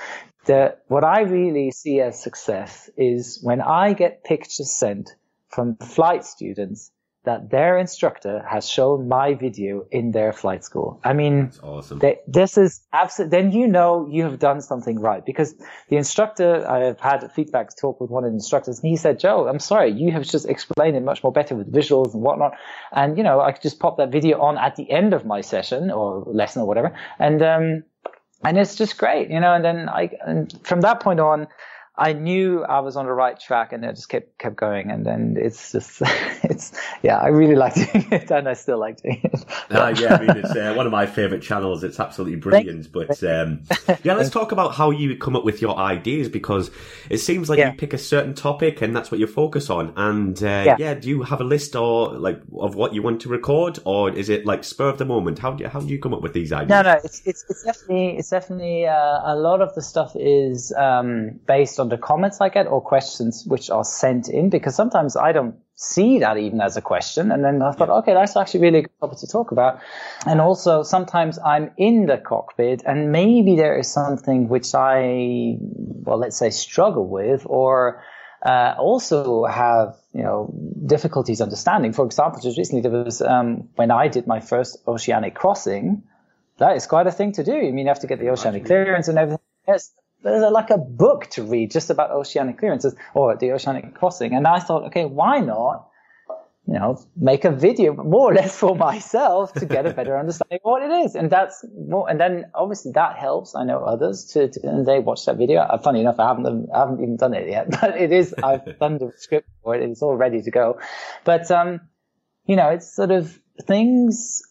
the, what I really see as success is when I get pictures sent from flight students that their instructor has shown my video in their flight school. I mean, That's awesome. They, this is absolutely, then you know you have done something right because the instructor, I've had feedback talk with one of the instructors and he said, Joe, I'm sorry, you have just explained it much more better with visuals and whatnot. And, you know, I could just pop that video on at the end of my session or lesson or whatever. And, um, and it's just great, you know, and then I, and from that point on, I knew I was on the right track and I just kept kept going and then it's just it's yeah I really like doing it and I still like doing it. uh, yeah, I mean it's uh, one of my favorite channels. It's absolutely brilliant. But um, yeah, let's talk about how you come up with your ideas because it seems like yeah. you pick a certain topic and that's what you focus on. And uh, yeah. yeah. do you have a list or like of what you want to record or is it like spur of the moment? How do you, how do you come up with these ideas? No, no, it's it's, it's definitely it's definitely uh, a lot of the stuff is um, based on on the comments I get or questions which are sent in because sometimes I don't see that even as a question. And then I thought, yeah. okay, that's actually really a good topic to talk about. And also sometimes I'm in the cockpit and maybe there is something which I, well, let's say struggle with or, uh, also have, you know, difficulties understanding. For example, just recently there was, um, when I did my first oceanic crossing, that is quite a thing to do. I mean, you have to get the oceanic clearance and everything. Yes, there's like a book to read just about oceanic clearances or the oceanic crossing. And I thought, okay, why not, you know, make a video more or less for myself to get a better understanding of what it is. And that's more, and then obviously that helps. I know others to, to and they watch that video. Uh, funny enough, I haven't, I haven't even done it yet, but it is, I've done the script for it. It's all ready to go. But, um, you know, it's sort of things,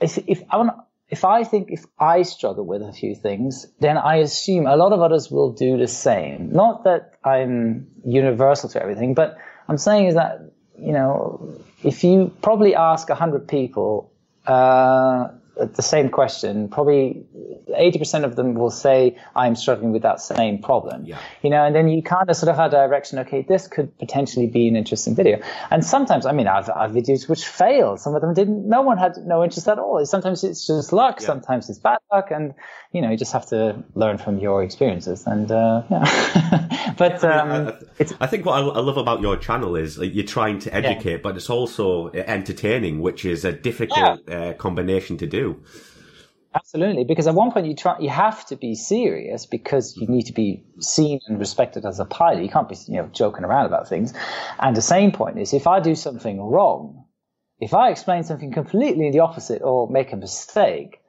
if, if I want if I think if I struggle with a few things, then I assume a lot of others will do the same. Not that I'm universal to everything, but I'm saying is that you know, if you probably ask 100 people uh, the same question, probably 80% of them will say, I'm struggling with that same problem. Yeah. You know, and then you kind of sort of have a direction, okay, this could potentially be an interesting video. And sometimes, I mean, I've, I've videos which failed. Some of them didn't, no one had no interest at all. Sometimes it's just luck. Yeah. Sometimes it's bad luck. And, you know, you just have to learn from your experiences. And, uh, yeah. but, um, I, I, I, think what I, love about your channel is like, you're trying to educate, yeah. but it's also entertaining, which is a difficult uh, combination to do. Absolutely, because at one point you try, you have to be serious because you need to be seen and respected as a pilot. You can't be, you know, joking around about things. And the same point is, if I do something wrong, if I explain something completely the opposite or make a mistake,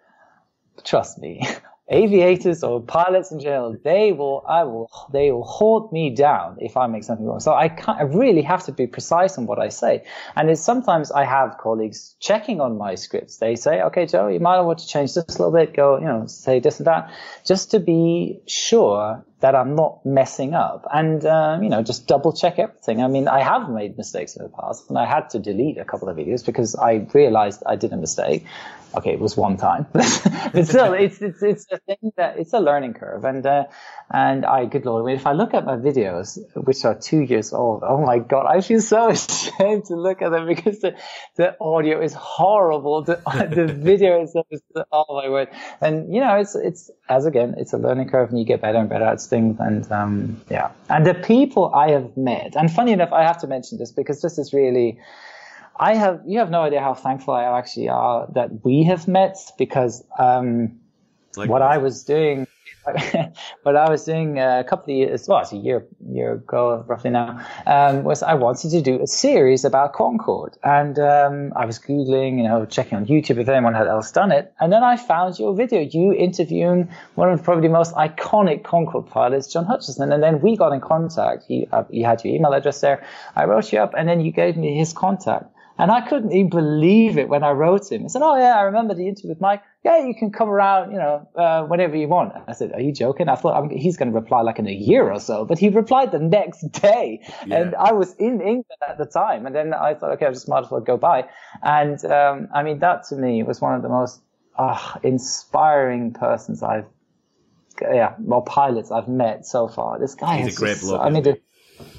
trust me, aviators or pilots in general, they will, I will, they will hold me down if I make something wrong. So I can't, I really have to be precise on what I say. And it's sometimes I have colleagues checking on my scripts. They say, okay, Joe, you might want to change this a little bit, go, you know, say this and that, just to be sure that I'm not messing up and, um, you know, just double check everything. I mean, I have made mistakes in the past and I had to delete a couple of videos because I realized I did a mistake okay, it was one time, but still, it's it's it's a thing that it's a learning curve, and uh, and I, good lord, I mean, if I look at my videos, which are two years old, oh my god, I feel so ashamed to look at them because the the audio is horrible, the the video is, oh my word, and you know, it's it's as again, it's a learning curve, and you get better and better at things, and um, yeah, and the people I have met, and funny enough, I have to mention this because this is really I have you have no idea how thankful I actually are that we have met because um, like what I was doing what I was doing a couple of years well it's a year year ago roughly now um, was I wanted to do a series about Concorde and um, I was googling you know checking on YouTube if anyone had else done it. And then I found your video you interviewing one of probably the most iconic Concorde pilots John Hutchinson. And then we got in contact. You, uh, you had your email address there. I wrote you up and then you gave me his contact and I couldn't even believe it when I wrote him. I said, "Oh yeah, I remember the interview with Mike. Yeah, you can come around, you know, uh, whenever you want." I said, "Are you joking?" I thought I mean, he's going to reply like in a year or so, but he replied the next day, yeah. and I was in England at the time, and then I thought, okay, I just might as well go by. And um, I mean, that to me was one of the most uh, inspiring persons I've, yeah, well, pilots I've met so far. This guy he's is a great just, I mean. The,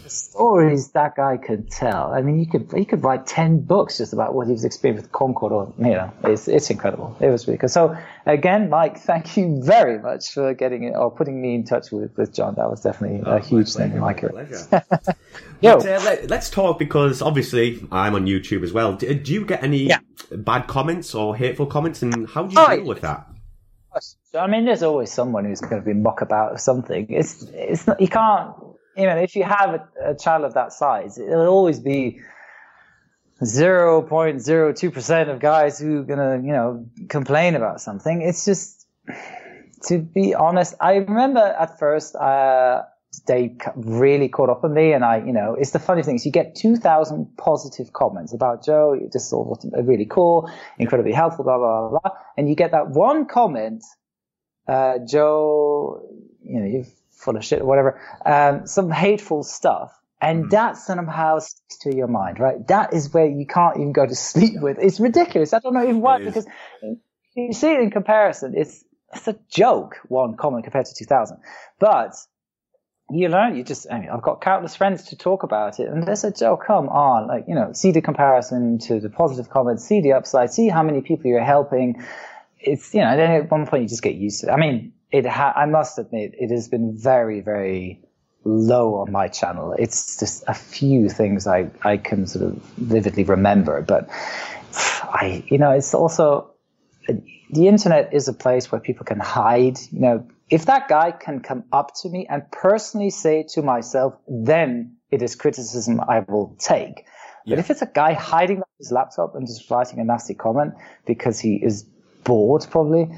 the stories that guy could tell. I mean, he could he could write ten books just about what he was experiencing with Concorde. Or you know, it's it's incredible. It was really good. So again, Mike, thank you very much for getting it or putting me in touch with, with John. That was definitely oh, a huge thing in my career. Yo, but, uh, let, us talk because obviously I'm on YouTube as well. Do, do you get any yeah. bad comments or hateful comments, and how do you oh, deal with that? I mean, there's always someone who's going to be mock about something. It's it's not, you can't you know, if you have a, a child of that size, it'll always be 0.02% of guys who are gonna, you know, complain about something. It's just, to be honest, I remember at first, uh, they really caught up on me and I, you know, it's the funny thing is you get 2000 positive comments about Joe. just is all really cool, incredibly helpful, blah, blah, blah, blah. And you get that one comment, uh, Joe, you know, you've full of shit or whatever, um, some hateful stuff. And mm. that somehow sticks to your mind, right? That is where you can't even go to sleep with. It's ridiculous. I don't know even why, because you see it in comparison. It's, it's a joke, one comment compared to 2000. But you learn, you just, I mean, I've got countless friends to talk about it, and they said, oh, come on, like, you know, see the comparison to the positive comments, see the upside, see how many people you're helping. It's, you know, then at one point you just get used to it. I mean, it ha- I must admit, it has been very, very low on my channel. It's just a few things I, I can sort of vividly remember, but I, you know, it's also, the internet is a place where people can hide, you know, if that guy can come up to me and personally say to myself, then it is criticism I will take. Yeah. But if it's a guy hiding on his laptop and just writing a nasty comment because he is bored, probably,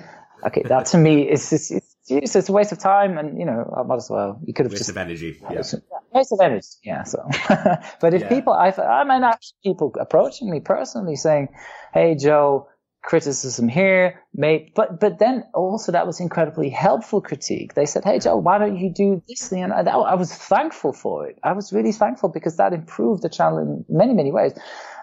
Okay, that to me is it's, it's, it's a waste of time, and you know, I might as well. You could have waste just of energy. Yeah. waste of energy. Yeah. So, but if yeah. people, I I mean, actually people approaching me personally saying, "Hey, Joe, criticism here, may, but but then also that was incredibly helpful critique. They said, "Hey Joe, why don't you do this thing?" And I, I was thankful for it. I was really thankful because that improved the channel in many many ways.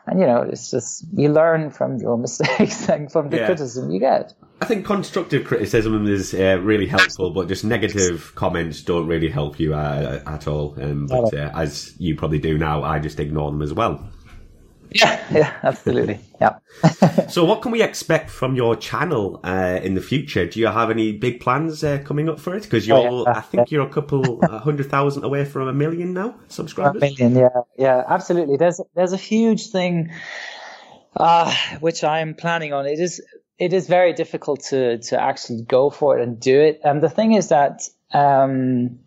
And you know, it's just you learn from your mistakes and from the yeah. criticism you get. I think constructive criticism is uh, really helpful, but just negative comments don't really help you uh, at all. Um, but uh, as you probably do now, I just ignore them as well. Yeah, yeah, absolutely. Yeah. so, what can we expect from your channel uh, in the future? Do you have any big plans uh, coming up for it? Because you're, oh, yeah, I think you're a couple a hundred thousand away from a million now subscribers. A million, yeah, yeah, absolutely. There's there's a huge thing uh, which I'm planning on. It is it is very difficult to to actually go for it and do it. And the thing is that um,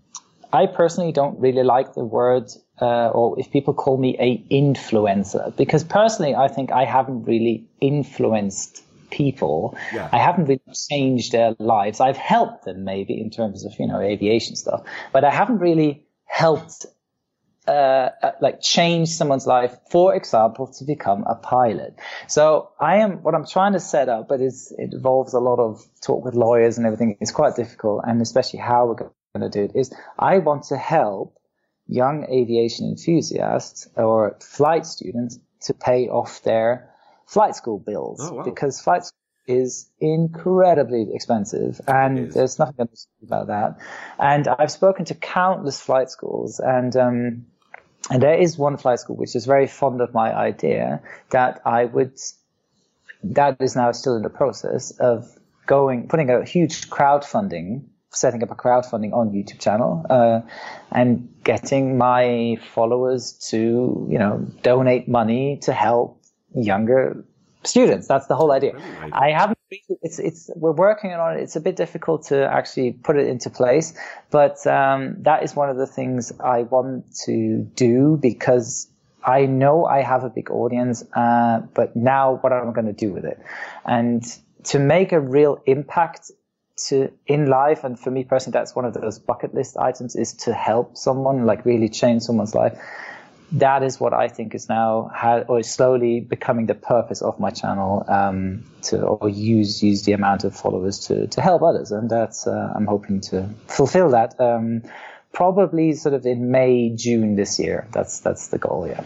I personally don't really like the word uh, or if people call me a influencer, because personally, I think I haven't really influenced people. Yeah. I haven't really changed their lives. I've helped them maybe in terms of, you know, aviation stuff, but I haven't really helped, uh, uh, like change someone's life, for example, to become a pilot. So I am, what I'm trying to set up, but it involves a lot of talk with lawyers and everything. It's quite difficult. And especially how we're going to do it is I want to help young aviation enthusiasts or flight students to pay off their flight school bills oh, wow. because flight school is incredibly expensive and there's nothing about that. And I've spoken to countless flight schools and, um, and there is one flight school which is very fond of my idea that I would, that is now still in the process of going, putting a huge crowdfunding setting up a crowdfunding on YouTube channel uh, and getting my followers to you know donate money to help younger students. That's the whole idea. I haven't. It's it's we're working on it. It's a bit difficult to actually put it into place, but um, that is one of the things I want to do because I know I have a big audience. Uh, but now, what am I going to do with it? And to make a real impact to in life and for me personally that's one of those bucket list items is to help someone like really change someone's life. That is what I think is now or is slowly becoming the purpose of my channel um, to or use use the amount of followers to to help others. And that's uh, I'm hoping to fulfill that. Um, probably sort of in May, June this year. That's that's the goal. Yeah.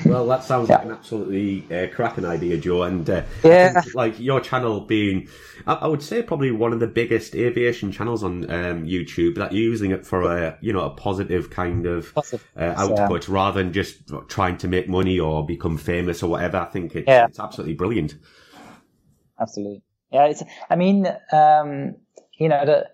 well, that sounds yeah. like an absolutely uh, cracking idea, Joe. And uh, yeah, like your channel being, I, I, would say probably one of the biggest aviation channels on um, YouTube. That you're using it for a you know a positive kind of positive, uh, output yeah. rather than just trying to make money or become famous or whatever. I think it's, yeah. it's absolutely brilliant. Absolutely. Yeah. It's. I mean, um, you know the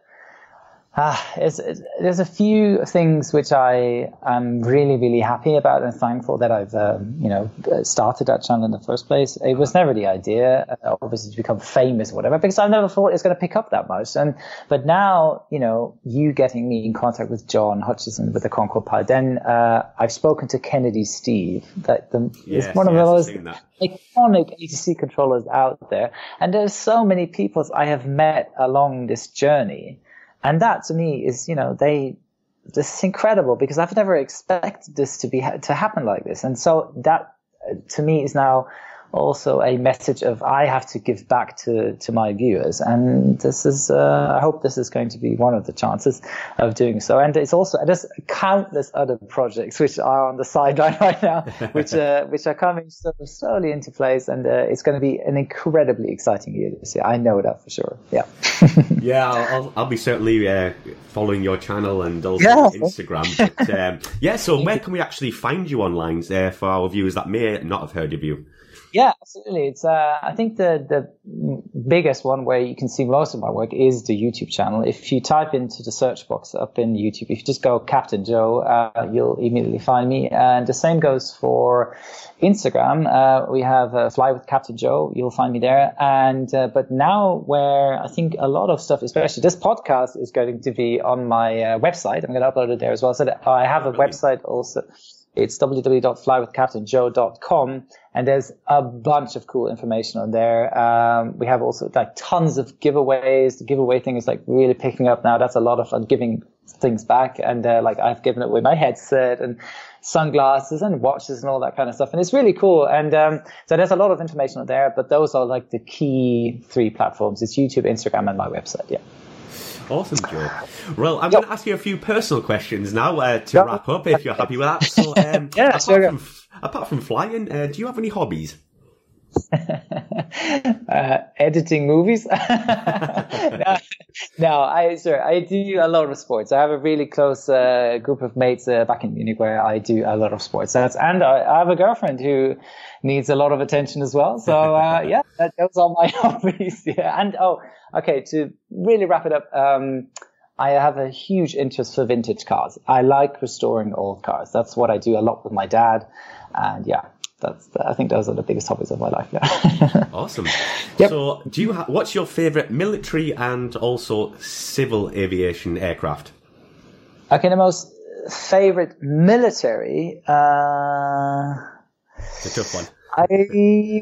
uh, it's, it's, there's a few things which I am really, really happy about and thankful that I've, um, you know, started that channel in the first place. It was never the idea, uh, obviously, to become famous or whatever, because I never thought it was going to pick up that much. And but now, you know, you getting me in contact with John Hutchinson with the Concorde Pilot, then uh, I've spoken to Kennedy Steve, that the, yes, is one of yes, the most iconic ATC controllers out there, and there's so many people I have met along this journey and that to me is, you know, they, this is incredible because I've never expected this to be, to happen like this. And so that uh, to me is now also a message of I have to give back to, to my viewers. And this is, uh, I hope this is going to be one of the chances of doing so. And it's also, there's countless other projects which are on the sideline right now, which, uh, which are coming sort of slowly into place. And, uh, it's going to be an incredibly exciting year this year. I know that for sure. Yeah. yeah, I'll, I'll be certainly, uh, following your channel and also yeah. Instagram. But, um, yeah, so where can we actually find you online there for our viewers that may not have heard of you? Yeah, absolutely. It's uh, I think the the biggest one where you can see most of my work is the YouTube channel. If you type into the search box up in YouTube, if you just go Captain Joe, uh, you'll immediately find me. And the same goes for Instagram. Uh, we have uh, Fly with Captain Joe. You'll find me there. And uh, but now where I think a lot of stuff, especially this podcast, is going to be on my uh, website. I'm going to upload it there as well. So I have a website also. It's www.flywithcaptainjoe.com and there's a bunch of cool information on there. Um, we have also like tons of giveaways. The giveaway thing is like really picking up now. That's a lot of fun giving things back. And uh, like I've given away my headset and sunglasses and watches and all that kind of stuff. And it's really cool. And um, so there's a lot of information on there, but those are like the key three platforms. It's YouTube, Instagram, and my website. Yeah. Awesome, Joe. Well, I'm yep. going to ask you a few personal questions now uh, to yep. wrap up, if you're happy with that. So, um, yeah, apart, sure. from, apart from flying, uh, do you have any hobbies? uh, editing movies. no, no, I sure I do a lot of sports. I have a really close uh, group of mates uh, back in Munich where I do a lot of sports. That's and I, I, have a girlfriend who needs a lot of attention as well. So uh, yeah, that, those are my hobbies. Yeah, and oh, okay. To really wrap it up. Um, I have a huge interest for vintage cars. I like restoring old cars. That's what I do a lot with my dad. And yeah, that's I think those are the biggest hobbies of my life. Yeah. awesome. Yep. So, do you ha- what's your favorite military and also civil aviation aircraft? Okay, the most favorite military. Uh, it's a tough one. I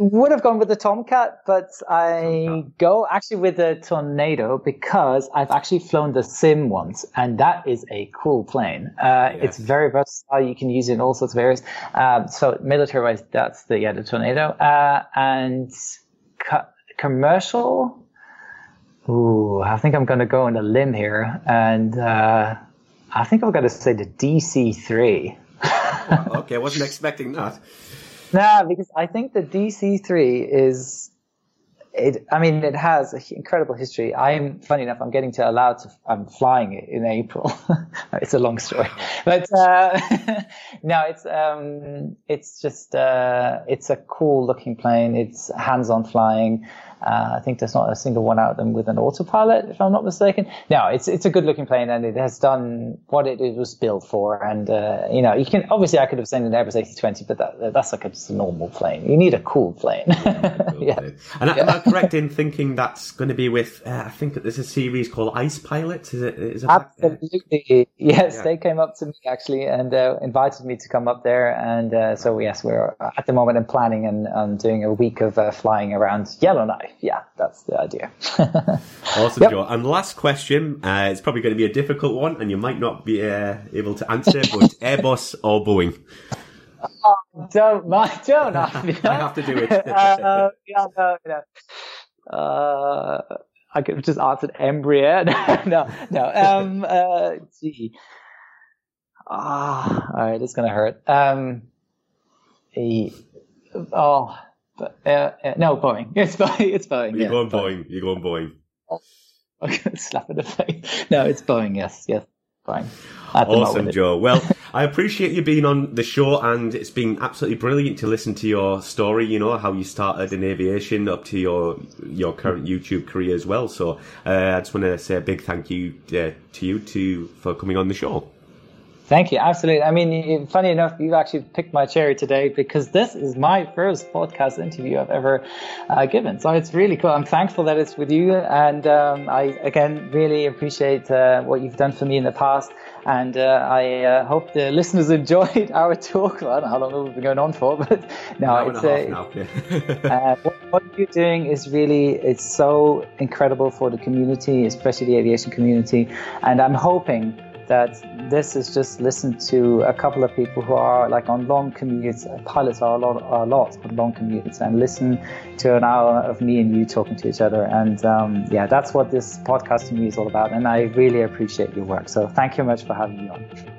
would have gone with the Tomcat, but I Tomcat. go actually with the Tornado because I've actually flown the Sim once, and that is a cool plane. Uh, yes. It's very versatile. You can use it in all sorts of areas. Um, so military-wise, that's the yeah the Tornado, uh, and co- commercial. Ooh, I think I'm going to go on a limb here, and uh, I think I'm going to say the DC-3. okay, I wasn't expecting that. Nah, because I think the DC3 is it. I mean, it has an incredible history. I'm funny enough. I'm getting to allowed to. I'm flying it in April. it's a long story, but uh, no, it's um, it's just uh, it's a cool looking plane. It's hands-on flying. Uh, I think there's not a single one out of them with an autopilot, if I'm not mistaken. No, it's it's a good looking plane and it has done what it, it was built for. And uh, you know, you can obviously I could have sent an Airbus A320, but that, that's like a, just a normal plane. You need a cool plane. yeah. And yeah. am I correct in thinking that's going to be with? Uh, I think there's a series called Ice Pilot. Is it? Is it Absolutely. Yes, yeah. they came up to me actually and uh, invited me to come up there. And uh, so yes, we're at the moment in planning and, and doing a week of uh, flying around Yellowknife yeah, that's the idea. awesome, yep. Joe. And last question, uh, it's probably going to be a difficult one, and you might not be uh, able to answer, but Airbus or Boeing? Oh, don't, my, don't I, I have to do it. uh, yeah, no, no. Uh, I could have just answered Embraer. no, no. Um, uh, gee. Ah, all right, it's gonna hurt. Um, he, oh, but, uh, uh, no, Boeing. It's Boeing. It's Boeing. You're yeah, going Boeing. Boeing. You're going Boeing. Slap in the face. No, it's Boeing. Yes, yes, Boeing. Awesome, Joe. Well, I appreciate you being on the show, and it's been absolutely brilliant to listen to your story. You know how you started in aviation up to your your current YouTube career as well. So uh, I just want to say a big thank you uh, to you to for coming on the show. Thank you. Absolutely. I mean, funny enough, you've actually picked my cherry today because this is my first podcast interview I've ever uh, given. So it's really cool. I'm thankful that it's with you. And um, I, again, really appreciate uh, what you've done for me in the past. And uh, I uh, hope the listeners enjoyed our talk. I don't know how long we've been going on for, but no, it's uh, uh, what, what you're doing is really, it's so incredible for the community, especially the aviation community. And I'm hoping that this is just listen to a couple of people who are like on long commutes. Pilots are a lot, are a lot, but long commutes, and listen to an hour of me and you talking to each other. And um, yeah, that's what this podcast to me is all about. And I really appreciate your work. So thank you much for having me on.